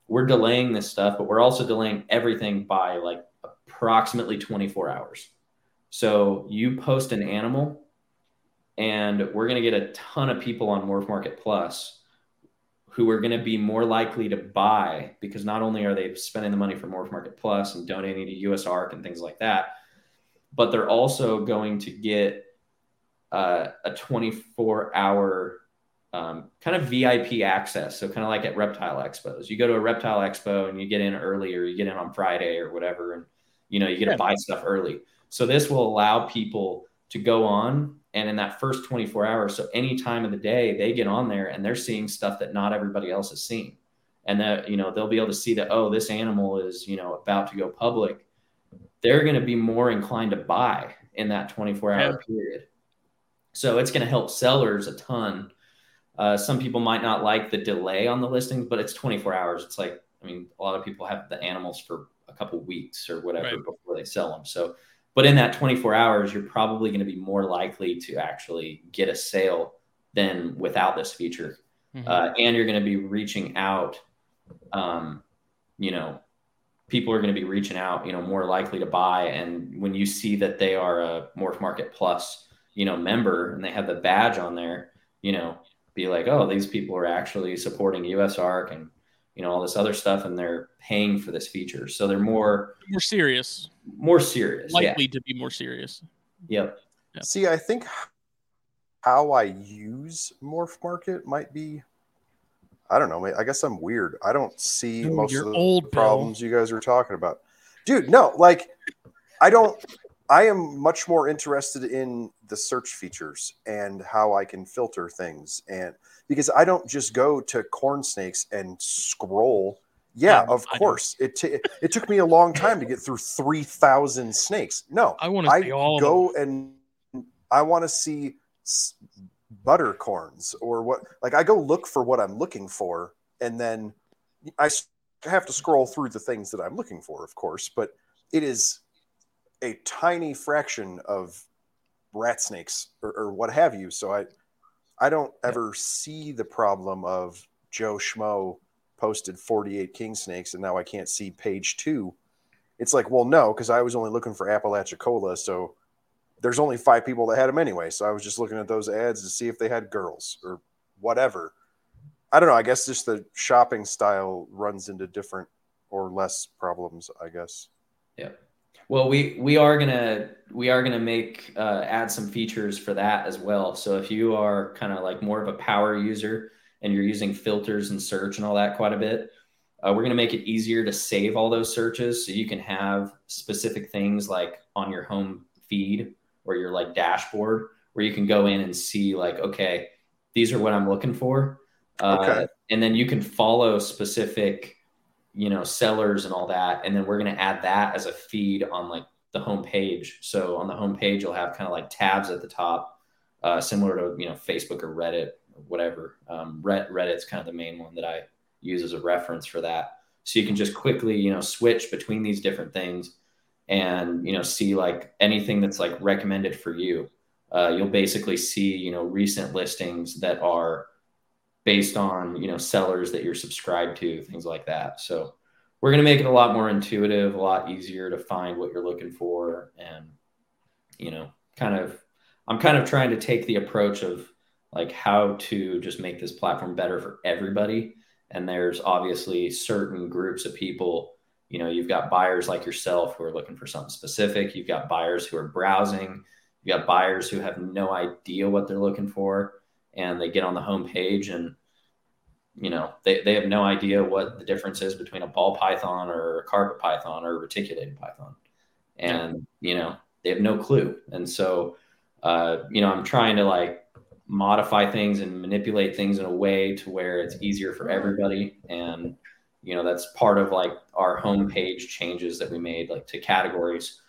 we're delaying this stuff, but we're also delaying everything by like approximately 24 hours. So you post an animal, and we're going to get a ton of people on Morph Market Plus who are going to be more likely to buy because not only are they spending the money for Morph Market Plus and donating to USARK and things like that, but they're also going to get uh, a 24 hour um, kind of VIP access. So kind of like at reptile expos, you go to a reptile expo and you get in early or you get in on Friday or whatever, and you know you get to buy stuff early. So this will allow people to go on and in that first 24 hours, so any time of the day they get on there and they're seeing stuff that not everybody else is seeing. And that, you know, they'll be able to see that, oh, this animal is, you know, about to go public. They're going to be more inclined to buy in that 24 hour Yeah. period. So it's going to help sellers a ton. Uh, some people might not like the delay on the listings, but it's 24 hours. It's like, I mean, a lot of people have the animals for a couple weeks or whatever Right. before they sell them. So, but in that 24 hours, you're probably going to be more likely to actually get a sale than without this feature. Mhm. Uh, and you're going to be reaching out, um, you know, people are going to be reaching out, you know, more likely to buy. And when you see that they are a Morph Market Plus, you know, member and they have the badge on there, you know, be like, oh, these people are actually supporting USARK and, you know, all this other stuff and they're paying for this feature. So they're more, more serious, more serious. Yeah. likely to be more serious. Yep. Yeah. See, I think how I use Morph Market might be. I don't know. I guess I'm weird. I don't see Dude, most of the old, Bill. problems you guys are talking about. Dude, no, like I don't I am much more interested in the search features and how I can filter things and because I don't just go to corn snakes and scroll. Yeah, Yeah, of I course. It t- it took me a long time to get through 3000 snakes. No. I want to I see all of them. go and I want to see s- buttercorns or what like I go look for what I'm looking for and then I s- have to scroll through the things that I'm looking for of course but it is a tiny fraction of rat snakes or, or what have you so I I don't ever see the problem of Joe Schmo posted 48 king snakes and now I can't see page 2 it's like well no because I was only looking for Apalachicola so there's only five people that had them anyway. So I was just looking at those ads to see if they had girls or whatever. I don't know. I guess just the shopping style runs into different or less problems, I guess. Yeah. Well, we we are gonna we are gonna make uh, add some features for that as well. So if you are kind of like more of a power user and you're using filters and search and all that quite a bit, uh, we're gonna make it easier to save all those searches so you can have specific things like on your home feed or your like dashboard where you can go in and see like okay these are what I'm looking for, uh, okay. and then you can follow specific you know sellers and all that. And then we're going to add that as a feed on like the home page so on the home page you'll have kind of like tabs at the top uh, similar to you know facebook or reddit or whatever. Um, reddit's kind of the main one that i use as a reference for that. So you can just quickly you know switch between these different things and you know see like anything that's like recommended for you. Uh, you'll basically see you know recent listings that are based on you know sellers that you're subscribed to things like that. So we're going to make it a lot more intuitive a lot easier to find what you're looking for and you know kind of i'm kind of trying to take the approach of like how to just make this platform better for everybody. And there's obviously certain groups of people you know you've got buyers like yourself who are looking for something specific. You've got buyers who are browsing. You've got buyers who have no idea what they're looking for and they get on the home page and you know they, they have no idea what the difference is between a ball python or a carpet python or a reticulated python. And you know they have no clue. And so uh, you know i'm trying to like modify things and manipulate things in a way to where it's easier for everybody. And you know that's part of like our homepage changes that we made like to categories.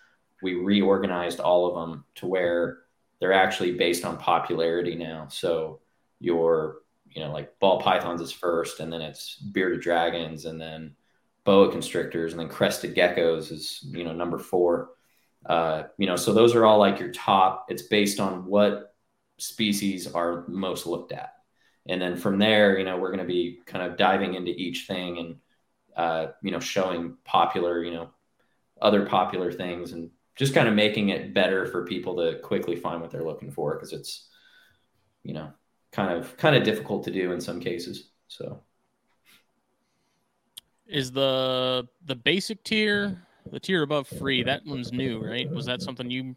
We reorganized all of them to where they're actually based on popularity now. So your, you know, like ball pythons is first, and then it's bearded dragons, and then boa constrictors, and then crested geckos is, you know, number four. Uh, you know, so those are all like your top. It's based on what species are most looked at. And then from there, you know, we're going to be kind of diving into each thing and, uh, you know, showing popular, you know, other popular things and just kind of making it better for people to quickly find what they're looking for because it's you know kind of kind of difficult to do in some cases so. Is the the basic tier the tier above free that one's new right? Was that something you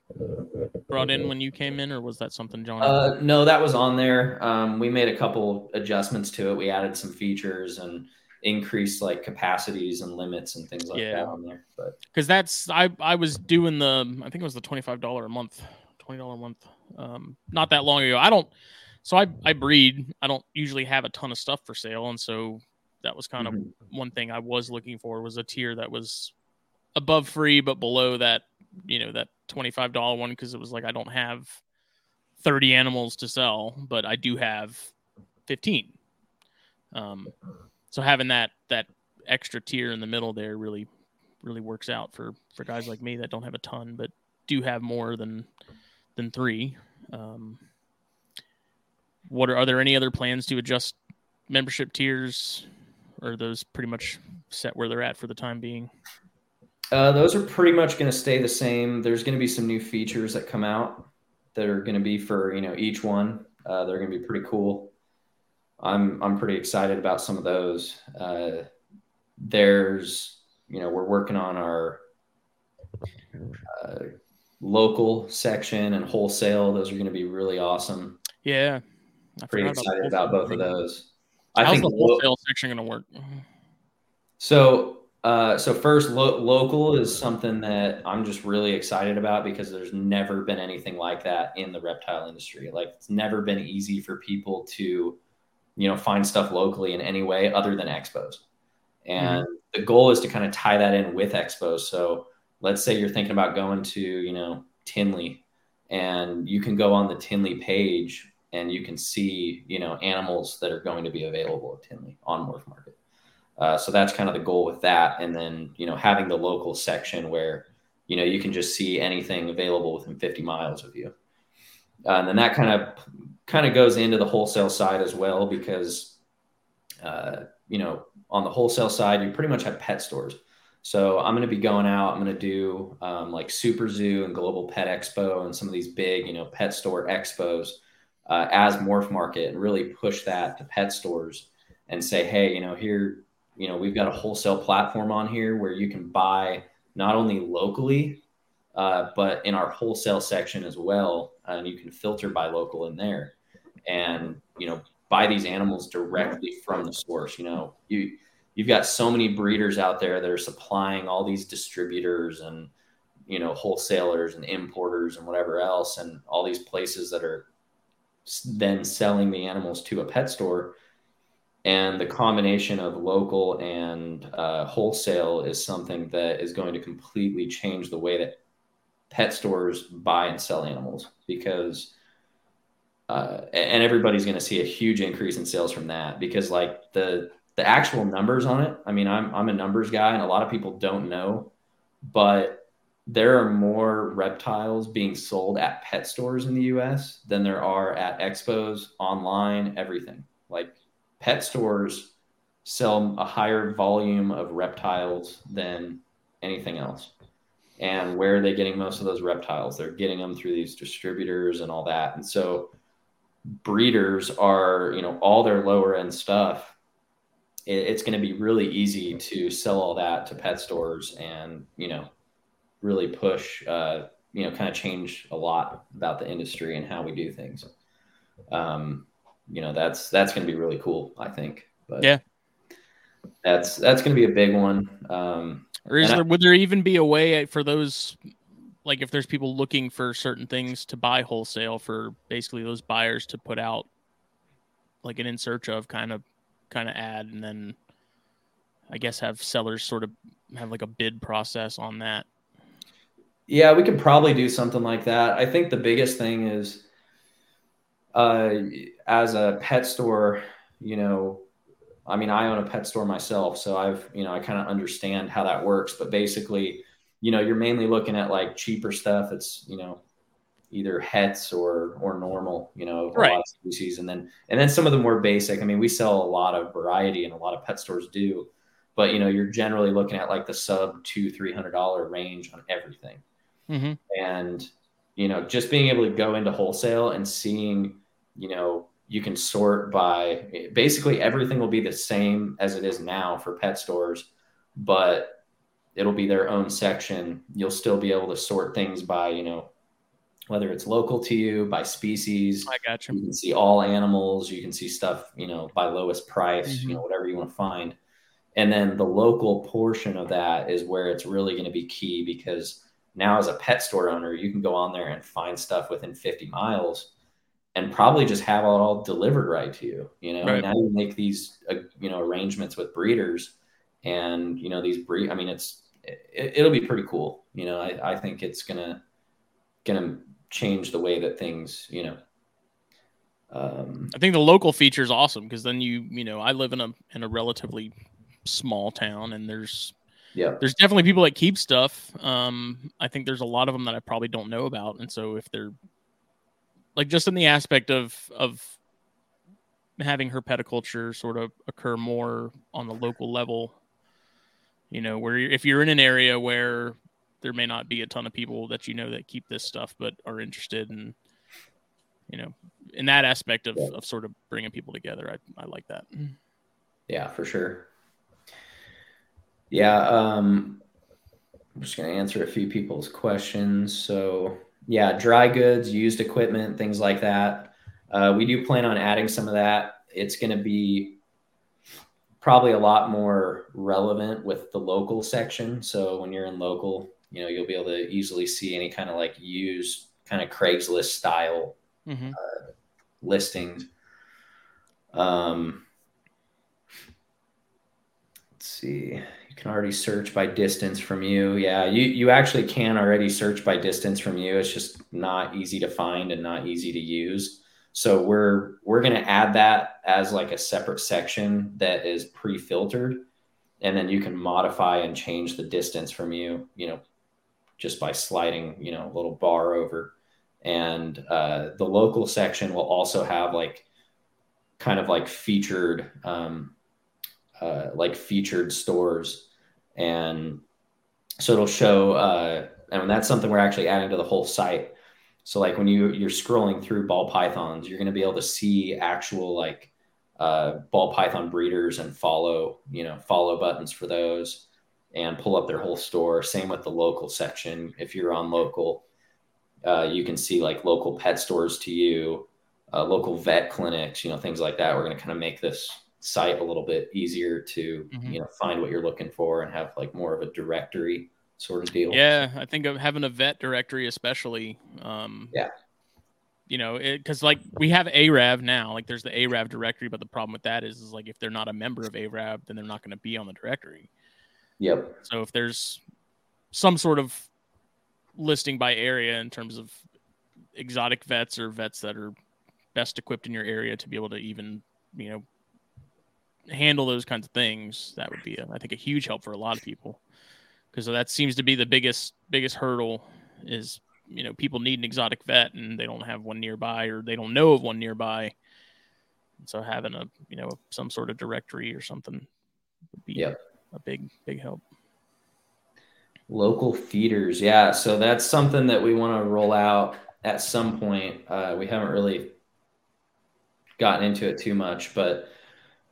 brought in when you came in or was that something john uh, no that was on there. Um, we made a couple adjustments to it. We added some features and increase like capacities and limits and things like yeah. that on there. But because that's I I was doing the I think it was the twenty five dollar a month, twenty dollar a month, um, not that long ago. I don't. So I I breed. I don't usually have a ton of stuff for sale, and so that was kind of mm-hmm. one thing I was looking for was a tier that was above free but below that you know that twenty five dollar one because it was like I don't have thirty animals to sell, but I do have fifteen. Um, so having that that extra tier in the middle there really really works out for for guys like me that don't have a ton but do have more than than three. Um, what are are there any other plans to adjust membership tiers, or those pretty much set where they're at for the time being? Uh, those are pretty much going to stay the same. There's going to be some new features that come out that are going to be for you know each one. Uh, they're going to be pretty cool. I'm I'm pretty excited about some of those. Uh, there's you know we're working on our uh, local section and wholesale. Those are going to be really awesome. Yeah, I pretty excited about, both of those. I think the wholesale lo- section going to work? So uh, so first, lo- local is something that I'm just really excited about because there's never been anything like that in the reptile industry. Like it's never been easy for people to you know, find stuff locally in any way other than expos. And mm-hmm. the goal is to kind of tie that in with expos. So let's say you're thinking about going to, you know, Tinley and you can go on the Tinley page and you can see, you know, animals that are going to be available at Tinley on Morph Market. Uh, so that's kind of the goal with that. And then, you know, having the local section where, you know, you can just see anything available within 50 miles of you. Uh, and then that kind of kind of goes into the wholesale side as well because uh, you know on the wholesale side you pretty much have pet stores so i'm going to be going out i'm going to do um, like super zoo and global pet expo and some of these big you know pet store expos uh, as morph market and really push that to pet stores and say hey you know here you know, we've got a wholesale platform on here where you can buy not only locally, uh, but in our wholesale section as well. And you can filter by local in there and, you know, buy these animals directly from the source. You know, you, you've got so many breeders out there that are supplying all these distributors and, you know, wholesalers and importers and whatever else, and all these places that are then selling the animals to a pet store and the combination of local and uh, wholesale is something that is going to completely change the way that pet stores buy and sell animals because uh, and everybody's going to see a huge increase in sales from that because like the the actual numbers on it i mean i'm i'm a numbers guy and a lot of people don't know but there are more reptiles being sold at pet stores in the us than there are at expos online everything like pet stores sell a higher volume of reptiles than anything else. And where are they getting most of those reptiles? They're getting them through these distributors and all that. And so breeders are, you know, all their lower end stuff. it's going to be really easy to sell all that to pet stores and, you know, really push, uh, you know, kind of change a lot about the industry and how we do things. Um, you know that's that's going to be really cool i think but yeah that's that's going to be a big one um or is there I, would there even be a way for those like if there's people looking for certain things to buy wholesale for basically those buyers to put out like an in search of kind of kind of ad and then i guess have sellers sort of have like a bid process on that yeah we could probably do something like that i think the biggest thing is uh, as a pet store, you know, I mean, I own a pet store myself, so I've, you know, I kind of understand how that works. But basically, you know, you're mainly looking at like cheaper stuff. It's, you know, either hets or or normal, you know, right. a lot of species, and then and then some of the more basic. I mean, we sell a lot of variety, and a lot of pet stores do. But you know, you're generally looking at like the sub two three hundred dollar range on everything, mm-hmm. and you know, just being able to go into wholesale and seeing you know, you can sort by basically everything will be the same as it is now for pet stores, but it'll be their own section. You'll still be able to sort things by, you know, whether it's local to you by species. I got you. You can see all animals. You can see stuff, you know, by lowest price, mm-hmm. you know, whatever you want to find. And then the local portion of that is where it's really going to be key because now as a pet store owner, you can go on there and find stuff within 50 miles and probably just have it all delivered right to you. You know, right. now you make these uh, you know arrangements with breeders, and you know these breed. I mean, it's it, will be pretty cool. You know, I, I think it's gonna gonna change the way that things you know. Um, I think the local feature is awesome because then you you know I live in a in a relatively small town and there's yeah there's definitely people that keep stuff um i think there's a lot of them that i probably don't know about and so if they're like just in the aspect of of having herpetoculture sort of occur more on the local level you know where if you're in an area where there may not be a ton of people that you know that keep this stuff but are interested in you know in that aspect of, yeah. of sort of bringing people together I, I like that yeah for sure yeah um i'm just going to answer a few people's questions so yeah, dry goods, used equipment, things like that. Uh, we do plan on adding some of that. It's going to be probably a lot more relevant with the local section. So when you're in local, you know, you'll be able to easily see any kind of like used kind of Craigslist style mm-hmm. uh, listings. Um, let's see you can already search by distance from you. Yeah, you you actually can already search by distance from you. It's just not easy to find and not easy to use. So we're we're going to add that as like a separate section that is pre-filtered and then you can modify and change the distance from you, you know, just by sliding, you know, a little bar over. And uh, the local section will also have like kind of like featured um, uh, like featured stores, and so it'll show. Uh, and that's something we're actually adding to the whole site. So like when you you're scrolling through ball pythons, you're going to be able to see actual like uh, ball python breeders and follow, you know, follow buttons for those and pull up their whole store. Same with the local section. If you're on local, uh, you can see like local pet stores to you, uh, local vet clinics, you know, things like that. We're going to kind of make this site a little bit easier to, Mhm. you know, find what you're looking for and have like more of a directory sort of deal. Yeah, I think of having a vet directory, especially. Um, Yeah. You know, because like we have ARAV now, like there's the ARAV directory, but the problem with that is, is like if they're not a member of ARAV, then they're not going to be on the directory. Yep. So if there's some sort of listing by area in terms of exotic vets or vets that are best equipped in your area to be able to even, you know, handle those kinds of things, that would be, a, I think, a huge help for a lot of people. Because that seems to be the biggest biggest hurdle is you know people need an exotic vet and they don't have one nearby or they don't know of one nearby. So having a you know some sort of directory or something would be Yep. a big big help. Local feeders. Yeah. So that's something that we want to roll out at some point. Uh, we haven't really gotten into it too much, but,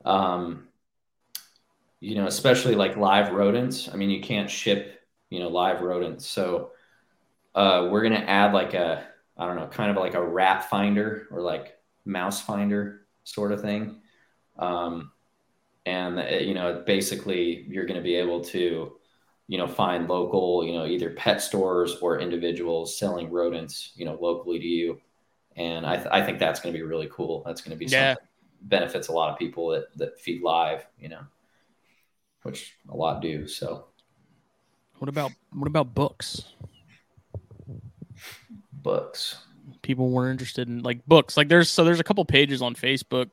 um, you know, especially like live rodents. I mean, you can't ship, you know, live rodents. So uh, we're going to add like a, I don't know, kind of like a rat finder or like mouse finder sort of thing. Um, and, uh, you know, basically you're going to be able to, you know, find local, you know, either pet stores or individuals selling rodents, you know, locally to you. And I, th- I think that's going to be really cool. That's going to be Yeah. something that benefits a lot of people that, that feed live, you know, which a lot do. So What about what about books? books. People were interested in like books. Like there's so there's a couple pages on Facebook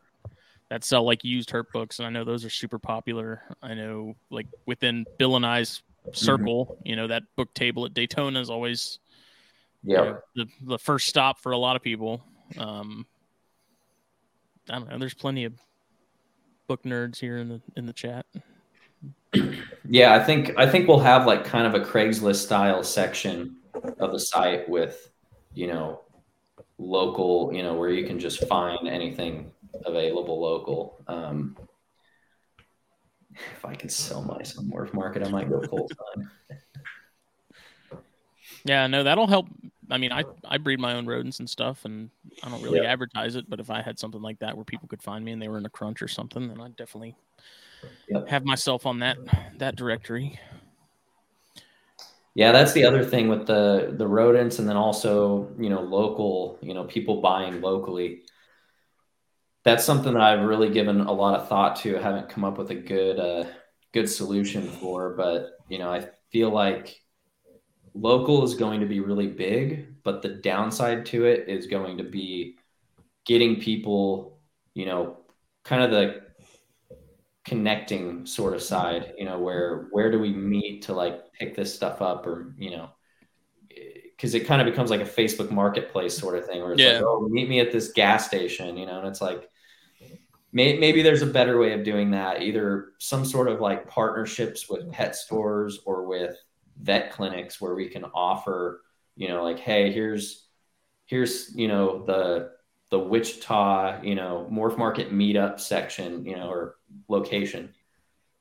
that sell like used herp books, and I know those are super popular. I know like within Bill and I's circle, you know that book table at Daytona is always you Yeah. know, the the first stop for a lot of people. Um, I don't know. There's plenty of book nerds here in the in the chat. Yeah. I think, I think we'll have like kind of a Craigslist style section of the site with, you know, local, you know, where you can just find anything available local. Um, if I can sell my Morph Market, I might go full time. Yeah, no, that'll help. I mean, I I breed my own rodents and stuff, and I don't really Yeah. advertise it. But if I had something like that where people could find me and they were in a crunch or something, then I'd definitely Yep. have myself on that that directory. Yeah, that's the other thing with the the rodents, and then also you know local, you know people buying locally. That's something that I've really given a lot of thought to. I haven't come up with a good uh, good solution for, but you know I feel like local is going to be really big, but the downside to it is going to be getting people, you know, kind of the connecting sort of side, you know, where where do we meet to like pick this stuff up or, you know, because it kind of becomes like a Facebook marketplace sort of thing where it's Yeah. like, oh, meet me at this gas station, you know, and it's like may, maybe there's a better way of doing that, either some sort of like partnerships with pet stores or with vet clinics where we can offer, you know, like, hey, here's here's, you know, the the Wichita, you know, Morph Market meetup section, you know, or location.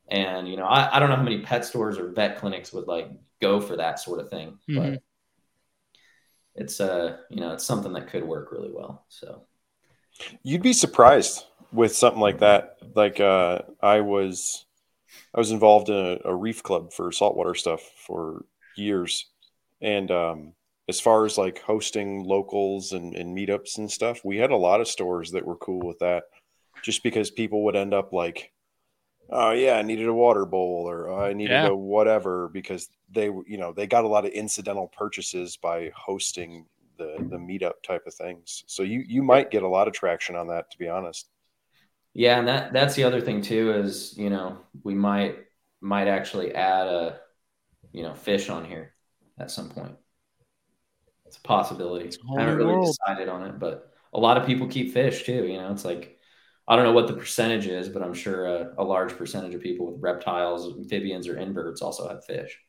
And, you know, I, I don't know how many pet stores or vet clinics would like go for that sort of thing, Mhm. but it's uh, you know, it's something that could work really well. So You'd be surprised with something like that. Like uh, I was, I was involved in a, a reef club for saltwater stuff for years, and um, as far as like hosting locals and, and meetups and stuff, we had a lot of stores that were cool with that. Just because people would end up like, oh yeah, I needed a water bowl or oh, I needed Yeah. a whatever because they you know they got a lot of incidental purchases by hosting the the meetup type of things. So you you might get a lot of traction on that, to be honest. Yeah, and that that's the other thing too is you know we might might actually add a you know fish on here at some point. It's a possibility. It's I haven't really world. decided on it, but a lot of people keep fish too. You know, it's like I don't know what the percentage is, but I'm sure a, a large percentage of people with reptiles, amphibians, or inverts also have fish.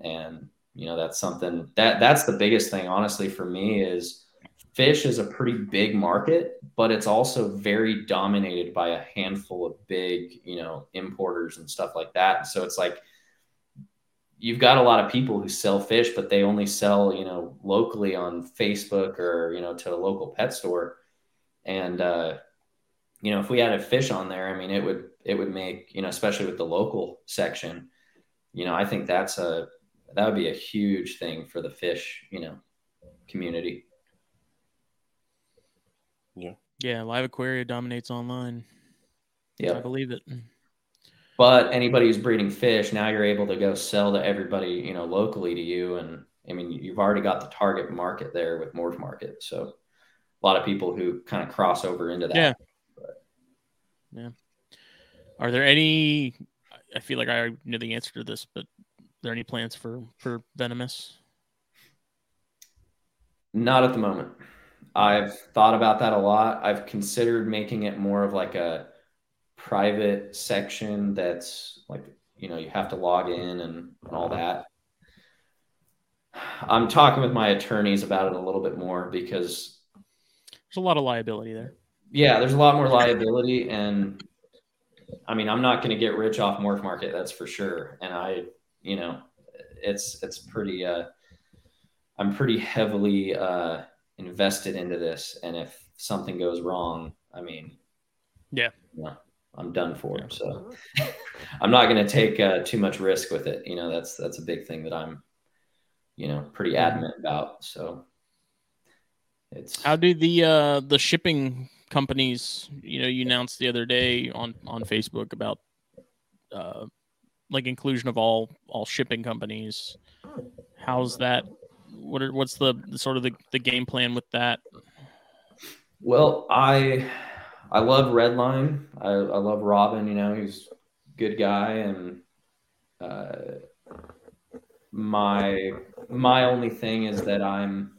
And you know that's something that that's the biggest thing honestly for me is fish is a pretty big market but it's also very dominated by a handful of big, you know, importers and stuff like that. So it's like you've got a lot of people who sell fish, but they only sell, you know, locally on Facebook or, you know, to a local pet store. And, uh, you know, if we had a fish on there, I mean, it would, it would make, you know, especially with the local section, you know, I think that's a, that would be a huge thing for the fish, you know, community. Yeah. Yeah, Live Aquaria dominates online. Yeah. I believe it. But anybody who's breeding fish, now you're able to go sell to everybody, you know, locally to you. And I mean, you've already got the target market there with Morph Market. So a lot of people who kind of cross over into that. Yeah. Yeah. Are there any? I feel like I know the answer to this, but are there any plans for for venomous? Not at the moment. I've thought about that a lot. I've considered making it more of like a private section that's like, you know, you have to log in and, and all that. I'm talking with my attorneys about it a little bit more because There's a lot of liability there. yeah, there's a lot more liability and I mean, I'm not going to get rich off Morph Market, that's for sure. And I, you know, it's it's pretty uh I'm pretty heavily uh invested into this and if something goes wrong, I mean, Yeah. know, I'm done for. Yeah. So [LAUGHS] I'm not going to take uh, too much risk with it. You know, that's that's a big thing that I'm you know, pretty Mhm. adamant about. So it's How do the uh the shipping companies? You know, you announced the other day on on Facebook about uh like inclusion of all all shipping companies. How's that? What are what's the, the sort of the, the game plan with that? Well, I I love Redline. I, I love Robin. You know, he's a good guy, and uh, my my only thing is that I'm.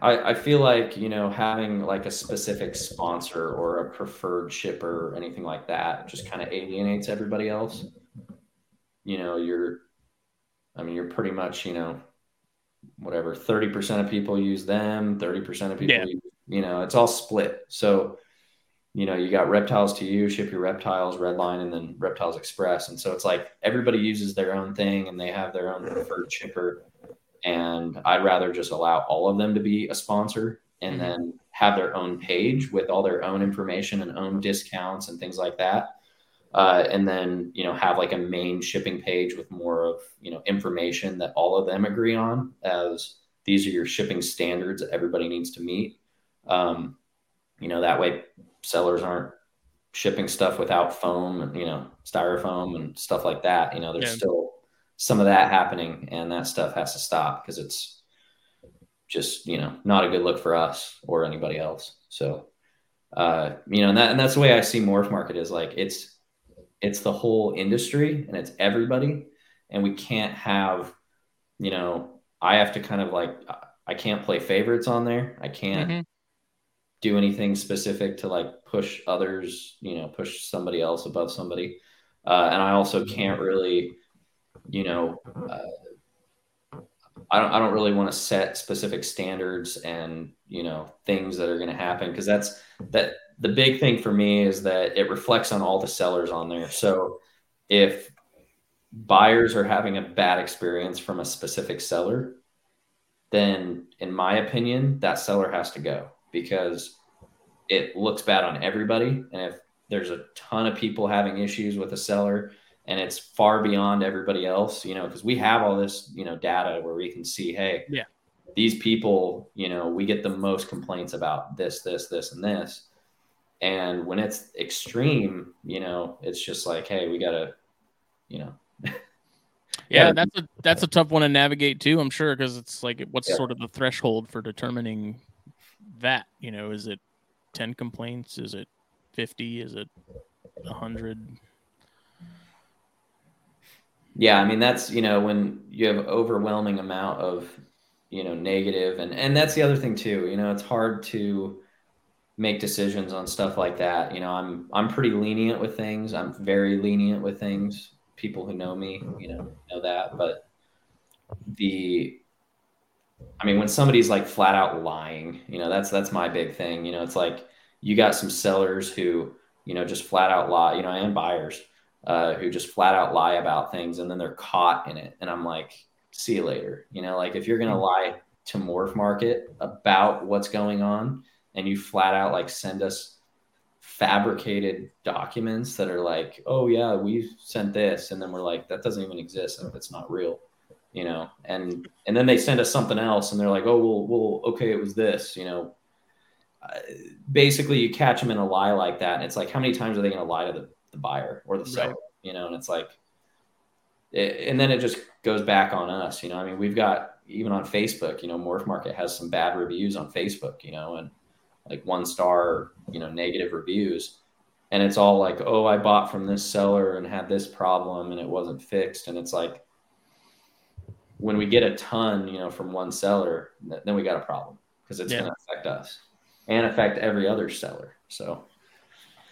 I, I feel like you know having like a specific sponsor or a preferred shipper or anything like that just kind of alienates everybody else. You know, you're, I mean, you're pretty much you know whatever 30% of people use them 30% of people Yeah. use, you know it's all split. So you know you got reptiles to you ship your reptiles redline and then reptiles express. And so it's like everybody uses their own thing and they have their own preferred shipper. And i'd rather just allow all of them to be a sponsor and Mhm. then have their own page with all their own information and own discounts and things like that. Uh, and then you know have like a main shipping page with more of you know information that all of them agree on as these are your shipping standards that everybody needs to meet um, you know that way sellers aren't shipping stuff without foam and you know styrofoam and stuff like that you know there's Yeah. still some of that happening and that stuff has to stop because it's just you know not a good look for us or anybody else so uh, you know and, that, and that's the way i see morph market is like it's it's the whole industry and it's everybody and we can't have you know i have to kind of like i can't play favorites on there i can't Mhm. Do anything specific to like push others you know push somebody else above somebody uh, and i also can't really you know uh, i don't i don't really want to set specific standards and you know things that are going to happen because that's that the big thing for me is that it reflects on all the sellers on there. So if buyers are having a bad experience from a specific seller, then in my opinion, that seller has to go because it looks bad on everybody. And if there's a ton of people having issues with a seller and it's far beyond everybody else, you know, because we have all this, you know, data where we can see, hey, Yeah. these people, you know, we get the most complaints about this, this, this, and this. And when it's extreme, you know, it's just like, hey, we gotta, you know, [LAUGHS] Yeah, that's a that's a tough one to navigate too. I'm sure because it's like what's Yeah. sort of the threshold for determining that. You know, is it ten complaints? Is it fifty? Is it hundred? yeah, I mean, that's you know, when you have overwhelming amount of, you know, negative, and and that's the other thing too. You know, it's hard to make decisions on stuff like that. You know, I'm I'm pretty lenient with things. I'm very lenient with things. People who know me, you know, know that. But the I mean, when somebody's like flat out lying, you know, that's that's my big thing. You know, it's like you got some sellers who, you know, just flat out lie, you know, and buyers uh, who just flat out lie about things and then they're caught in it. And I'm like, see you later. You know, like if you're gonna lie to Morph Market about what's going on and you flat out like send us fabricated documents that are like, oh yeah, we sent this, and then we're like, that doesn't even exist. That's not real you know, and and then they send us something else, and they're like, oh, well, well, okay, it was this, you know. Uh, basically, you catch them in a lie like that, and it's like, how many times are they going to lie to the, the buyer or the seller, right. you know? And it's like, it, and then it just goes back on us, you know. I mean, we've got even on Facebook, you know, Morph Market has some bad reviews on Facebook, you know, and like one star, you know, negative reviews. And it's all like, oh, I bought from this seller and had this problem and it wasn't fixed. And it's like, when we get a ton, you know, from one seller, then we got a problem because it's yeah. going to affect us and affect every other seller. So,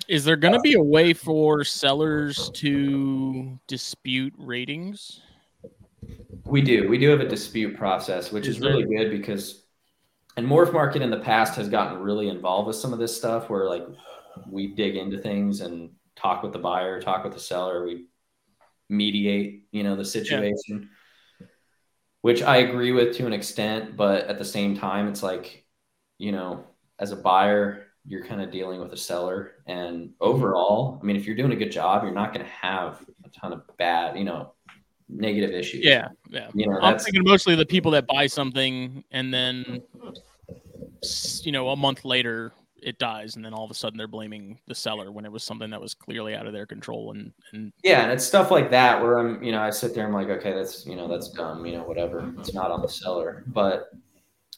is there going to uh, be a way for sellers to dispute ratings? We do. We do have a dispute process, which is, is really good because, and Morph Market in the past has gotten really involved with some of this stuff where like we dig into things and talk with the buyer, talk with the seller, we mediate, you know, the situation. Yeah which I agree with to an extent, but at the same time, it's like, you know, as a buyer, you're kind of dealing with a seller. And overall, I mean, if you're doing a good job, you're not going to have a ton of bad, you know, negative issues. Yeah. Yeah. You know, I'm thinking mostly the people that buy something and then, you know, a month later it dies and then all of a sudden they're blaming the seller when it was something that was clearly out of their control and and yeah and it's stuff like that where i'm you know i sit there i'm like okay that's you know that's dumb you know whatever it's not on the seller but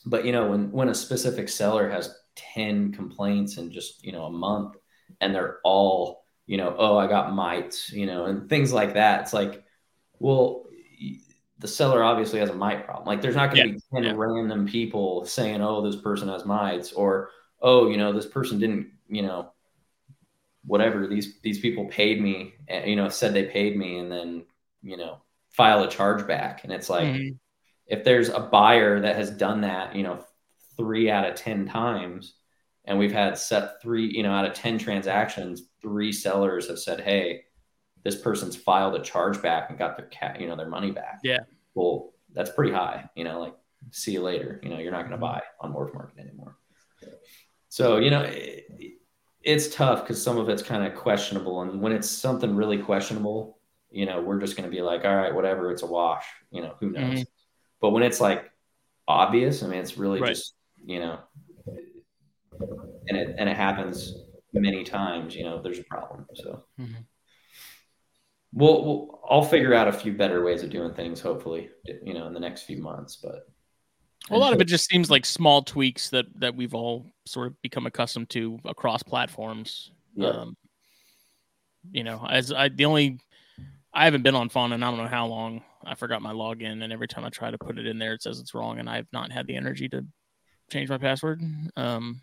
but you know when when a specific seller has 10 complaints in just you know a month and they're all you know oh i got mites you know and things like that it's like well the seller obviously has a mite problem like there's not going to yeah. be 10 yeah. random people saying oh this person has mites or oh, you know, this person didn't, you know, whatever these these people paid me, eh, you know, said they paid me, and then you know, file a chargeback, and it's like mm-hmm. if there's a buyer that has done that, you know, three out of ten times, and we've had set three, you know, out of ten transactions, three sellers have said, hey. This person's filed a chargeback and got their cat, you know, their money back. Yeah. Well, that's pretty high. You know, like see you later. You know, you're not going to buy on Morph Market anymore. So, you know, it, it's tough because some of it's kind of questionable. And when it's something really questionable, you know, we're just going to be like, all right, whatever, it's a wash. You know, who knows? Mm-hmm. But when it's like obvious, I mean, it's really right. just, you know, and it, and it happens many times, you know, there's a problem. So, mm-hmm. we'll, we'll, I'll figure out a few better ways of doing things, hopefully, you know, in the next few months. But a lot of it just seems like small tweaks that that we've all sort of become accustomed to across platforms. Yeah. Um, you know, as I the only I haven't been on Fauna and I don't know how long. I forgot my login, and every time I try to put it in there, it says it's wrong, and I've not had the energy to change my password. Um,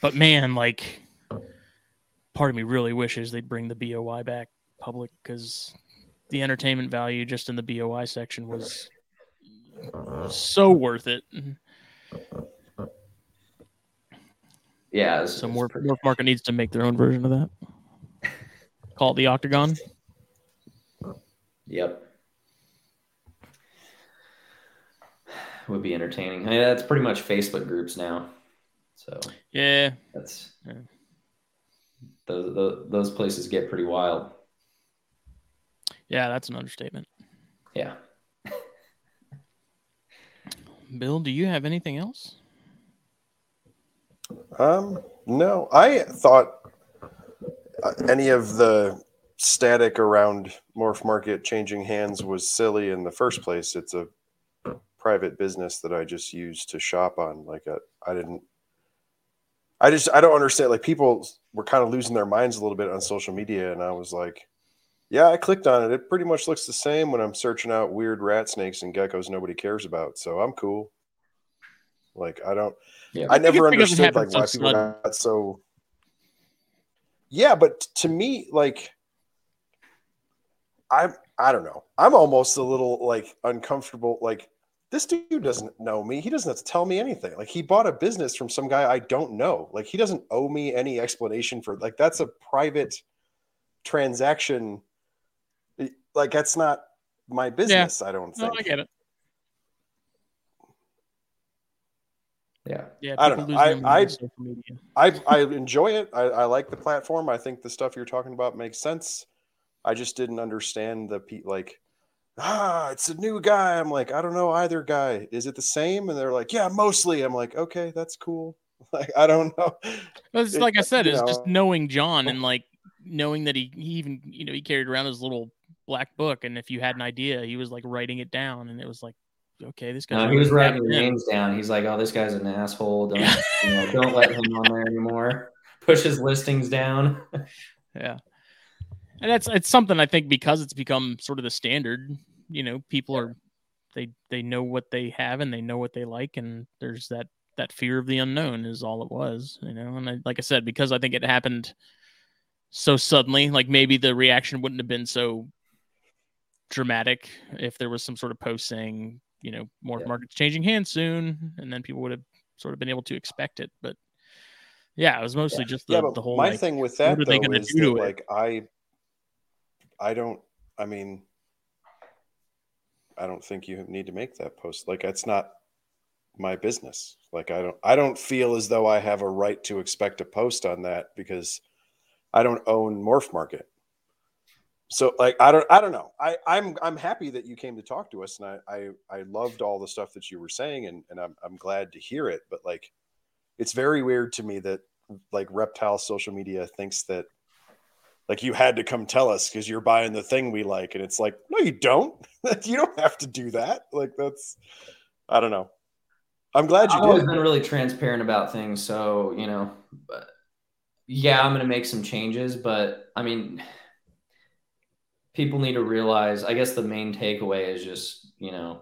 but man, like, part of me really wishes they'd bring the BOI back public because the entertainment value just in the BOI section was so worth it. Yeah. So more Morph Market needs to make their own version of that. [LAUGHS] Call it the Octagon. Yep. Would be entertaining. I mean, that's pretty much Facebook groups now. So yeah, that's yeah. Those, those those places get pretty wild. Yeah, that's an understatement. Yeah. Phil, do you have anything else? Um, no. I thought uh, any of the static around Morph Market changing hands was silly in the first place. It's a private business that I just used to shop on. Like, a, uh, I didn't. I just I don't understand. Like people were kind of losing their minds a little bit on social media, and I was like, yeah, I clicked on it. It pretty much looks the same when I'm searching out weird rat snakes and geckos nobody cares about. So I'm cool. Like I don't. Yeah. I never understood like why people got so. Yeah, but to me, like, I'm I don't know. I'm almost a little like uncomfortable. Like this dude doesn't know me. He doesn't have to tell me anything. Like he bought a business from some guy I don't know. Like he doesn't owe me any explanation for like that's a private transaction. Like that's not my business. I don't No, think. I get it. Yeah. Yeah, I don't know. I- I- on social media. I I enjoy it. I, I like the platform. I think the stuff you're talking about makes sense. I just didn't understand the pe like ah, it's a new guy. I'm like, I don't know either guy. Is it the same? And they're like, yeah, mostly. I'm like, okay, that's cool. [LAUGHS] Like, I don't know. It's It- like I said, you it's just knowing John and like knowing that he, he even you know he carried around his little black book, and if you had an idea, he was like writing it down, and it was like, okay, this guy. No, he was writing your names down. He's like, "Oh, this guy's an asshole. Don't you know, don't let him on there anymore. [LAUGHS] Push his listings down." Yeah, and that's it's something I think because it's become sort of the standard. You know, people are they they know what they have and they know what they like, and there's that that fear of the unknown is all it was. You know, and I, like I said, because I think it happened so suddenly, like maybe the reaction wouldn't have been so dramatic if there was some sort of post saying, you know, more Yeah. markets changing hands soon, and then people would have sort of been able to expect it. But yeah, it was mostly just the, yeah, the whole my like, thing with that though is that, it? like I, I don't. I mean, I don't think you need to make that post. Like it's not my business. Like I don't. I don't feel as though I have a right to expect a post on that because I don't own Morph Market. So like I don't. I don't know. I I'm I'm happy that you came to talk to us, and I I, I loved all the stuff that you were saying, and and I'm I'm glad to hear it. But like, it's very weird to me that like reptile social media thinks that like you had to come tell us because you're buying the thing we like and it's like no you don't [LAUGHS] you don't have to do that like that's i don't know i'm glad you I've always been really transparent about things, so you know, but yeah, I'm going to make some changes, but I mean, people need to realize. I guess the main takeaway is just you know,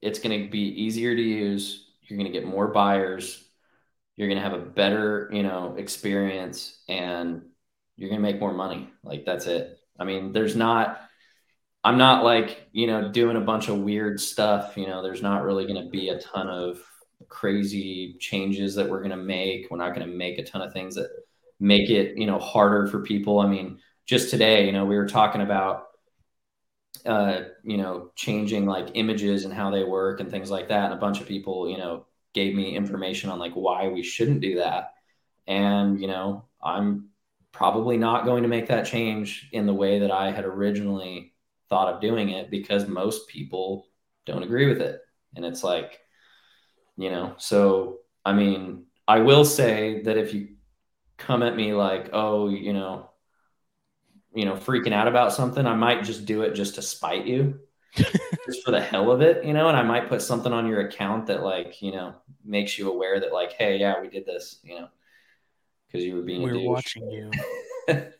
it's going to be easier to use. You're going to get more buyers. You're going to have a better you know experience, and you're going to make more money. Like that's it. I mean, there's not. I'm not like, you know, doing a bunch of weird stuff. You know, there's not really going to be a ton of crazy changes that we're going to make. We're not going to make a ton of things that make it, you know, harder for people. I mean, just today, you know, we were talking about, uh, you know, changing like images and how they work and things like that. And a bunch of people, you know, gave me information on like why we shouldn't do that. And, you know, I'm probably not going to make that change in the way that I had originally thought of doing it because most people don't agree with it. And it's like, you know, so I mean, I will say that if you come at me like, oh, you know, you know, freaking out about something, I might just do it just to spite you, [LAUGHS] just for the hell of it, you know, and I might put something on your account that like, you know, makes you aware that like, hey, yeah, we did this, you know, because you were being a we're watching you. [LAUGHS]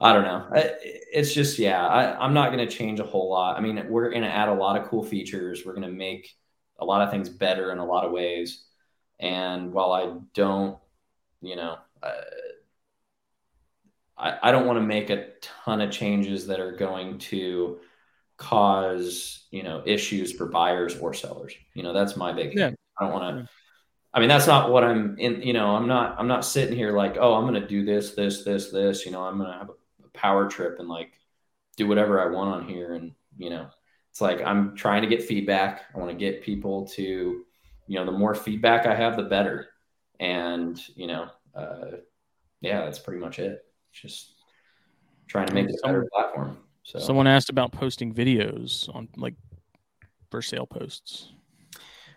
I don't know. It's just, yeah, I, I'm not going to change a whole lot. I mean, we're going to add a lot of cool features. We're going to make a lot of things better in a lot of ways. And while I don't, you know, uh, I, I don't want to make a ton of changes that are going to cause, you know, issues for buyers or sellers. You know, that's my big Yeah. thing. I don't want to. I mean, that's not what I'm in. You know, I'm not. I'm not sitting here like, oh, I'm going to do this, this, this, this. You know, I'm going to have a power trip and like do whatever I want on here. And, you know, it's like I'm trying to get feedback. I want to get people to, you know, the more feedback I have, the better. And, you know, uh, yeah, that's pretty much it. Just trying to make it a better platform. So, Someone asked about posting videos on like for sale posts.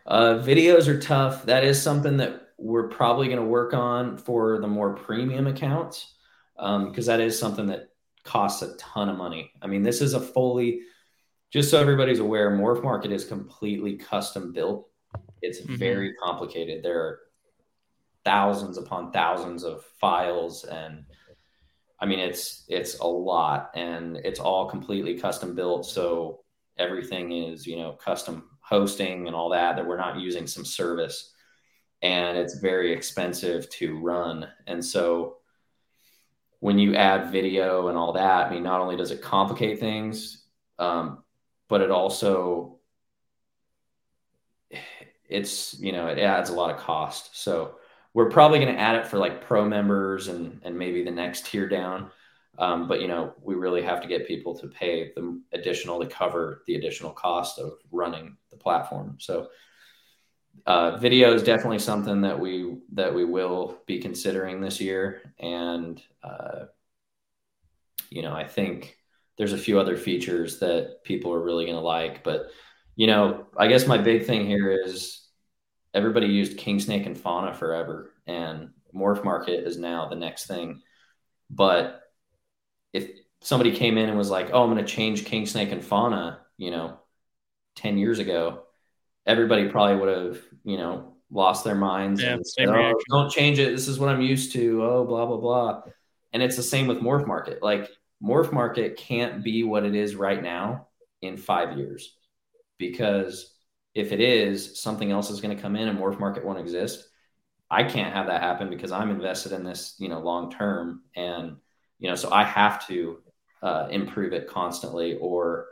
Uh, videos are tough. That is something that we're probably going to work on for the more premium accounts because that is something that costs a ton of money. I mean, this is a fully, just so everybody's aware, Morph Market is completely custom built. It's Mhm. very complicated. There are thousands upon thousands of files and I mean it's it's a lot and it's all completely custom built. So everything is you know custom hosting and all that that we're not using some service. And it's very expensive to run. And so when you add video and all that i mean not only does it complicate things um, but it also it's you know it adds a lot of cost. So we're probably going to add it for like pro members and and maybe the next tier down. Um, but you know we really have to get people to pay the additional to cover the additional cost of running the platform. So uh, video is definitely something that we that we will be considering this year, and uh, you know I think there's a few other features that people are really going to like, but you know I guess my big thing here is everybody used King Snake and Fauna forever, and Morph Market is now the next thing. But if somebody came in and was like, "Oh, I'm going to change King Snake and Fauna," you know, ten years ago, everybody probably would have, you know, lost their minds Yeah, and said, oh, don't change it. This is what I'm used to. Oh, blah blah blah. And it's the same with Morph Market. Like Morph Market can't be what it is right now in five years because if it is, something else is going to come in and Morph Market won't exist. I can't have that happen because I'm invested in this, you know, long term, and you know, so I have to uh, improve it constantly, or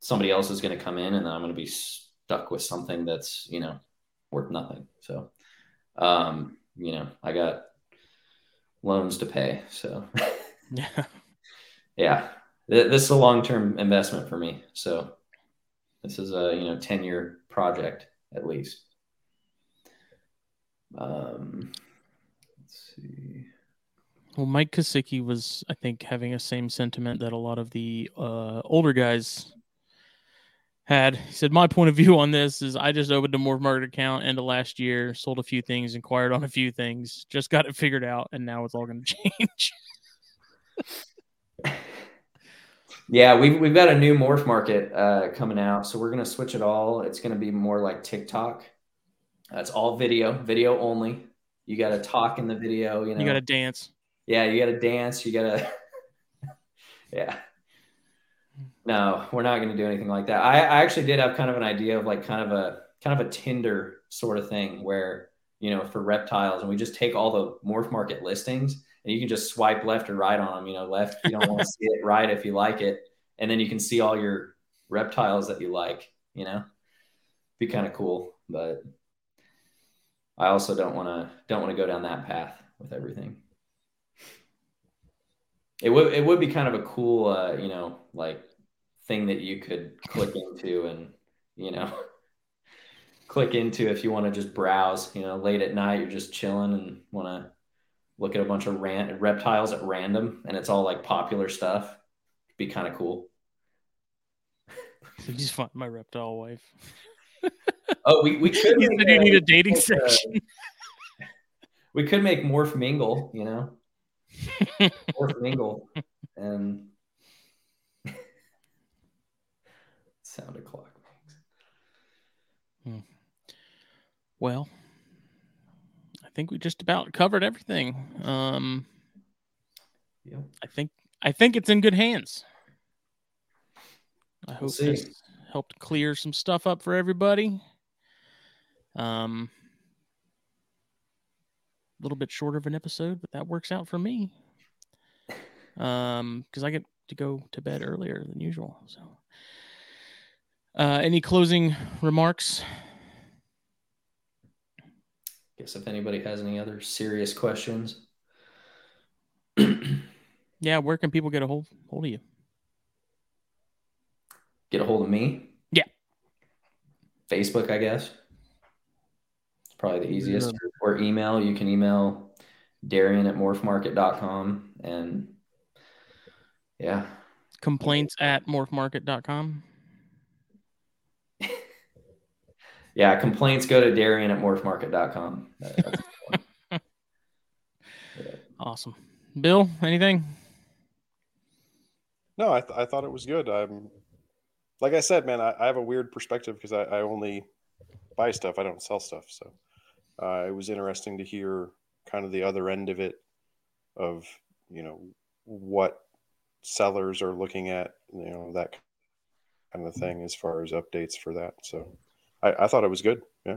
somebody else is going to come in, and then I'm going to be stuck with something that's you know worth nothing. So, um, you know, I got loans to pay, so [LAUGHS] [LAUGHS] Yeah. yeah, this is a long term investment for me. So, this is a you know ten year project at least. Um, let's see. Well, Mike Kosicki was, I think, having a same sentiment that a lot of the uh, older guys had. He said, "My point of view on this is, I just opened a Morph Market account end of last year, sold a few things, inquired on a few things, just got it figured out, and now it's all going [LAUGHS] to change." [LAUGHS] Yeah, we've we've got a new morph market uh, coming out, so we're gonna switch it all. It's gonna be more like TikTok. It's all video, video only. You got to talk in the video. You know, you got to dance. yeah, you got to dance. You got to, [LAUGHS] yeah. No, we're not going to do anything like that. I, I actually did have kind of an idea of like kind of a kind of a Tinder sort of thing where you know for reptiles, and we just take all the morph market listings, and you can just swipe left or right on them. You know, left if you don't want to [LAUGHS] see it, right if you like it, and then you can see all your reptiles that you like. You know, be kind of cool, but I also don't want to don't want to go down that path with everything. It would it would be kind of a cool uh, you know like thing that you could click into and you know [LAUGHS] click into if you want to just browse you know late at night you're just chilling and want to look at a bunch of ran- reptiles at random and it's all like popular stuff be kind of cool [LAUGHS] just find my reptile wife. [LAUGHS] oh we, we could You make you a- need a dating [LAUGHS] make a- uh, section. we could make morph mingle you know morph mingle and sound a clock hmm. Well, I think we just about covered everything. Um, Yep. I think I think it's in good hands. I hope see. this helped clear some stuff up for everybody. Um, a little bit shorter of an episode, but that works out for me. Um, because I get to go to bed earlier than usual. So, uh, any closing remarks? Guess if anybody has any other serious questions [CLEARS THROAT] Yeah, where can people get a hold hold of you? get a hold of me Yeah. facebook i guess it's probably the easiest Yeah. or email you can email darien at morphmarket.com and yeah Complaints at morphmarket.com. yeah complaints go to darien at morphmarket.com That- that's- [LAUGHS] Awesome. Phil, anything? No, I, th- I thought it was good. I'm like I said, man. I, I have a weird perspective because I, I only buy stuff. I don't sell stuff. So uh, it was interesting to hear kind of the other end of it, of you know what sellers are looking at, you know that kind of thing as far as updates for that. So I, I thought it was good. Yeah.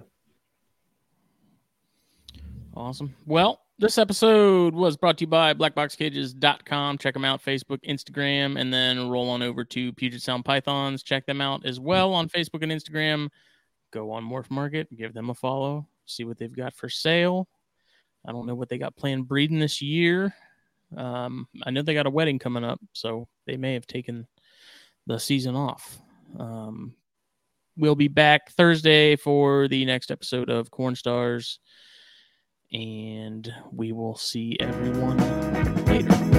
Awesome. Well, this episode was brought to you by blackboxcages.com. Check them out Facebook, Instagram, and then roll on over to Puget Sound Pythons. Check them out as well on Facebook and Instagram. Go on Morph Market, give them a follow, see what they've got for sale. I don't know what they got planned breeding this year. Um, I know they got a wedding coming up, so they may have taken the season off. Um, we'll be back Thursday for the next episode of Corn Stars. And we will see everyone later.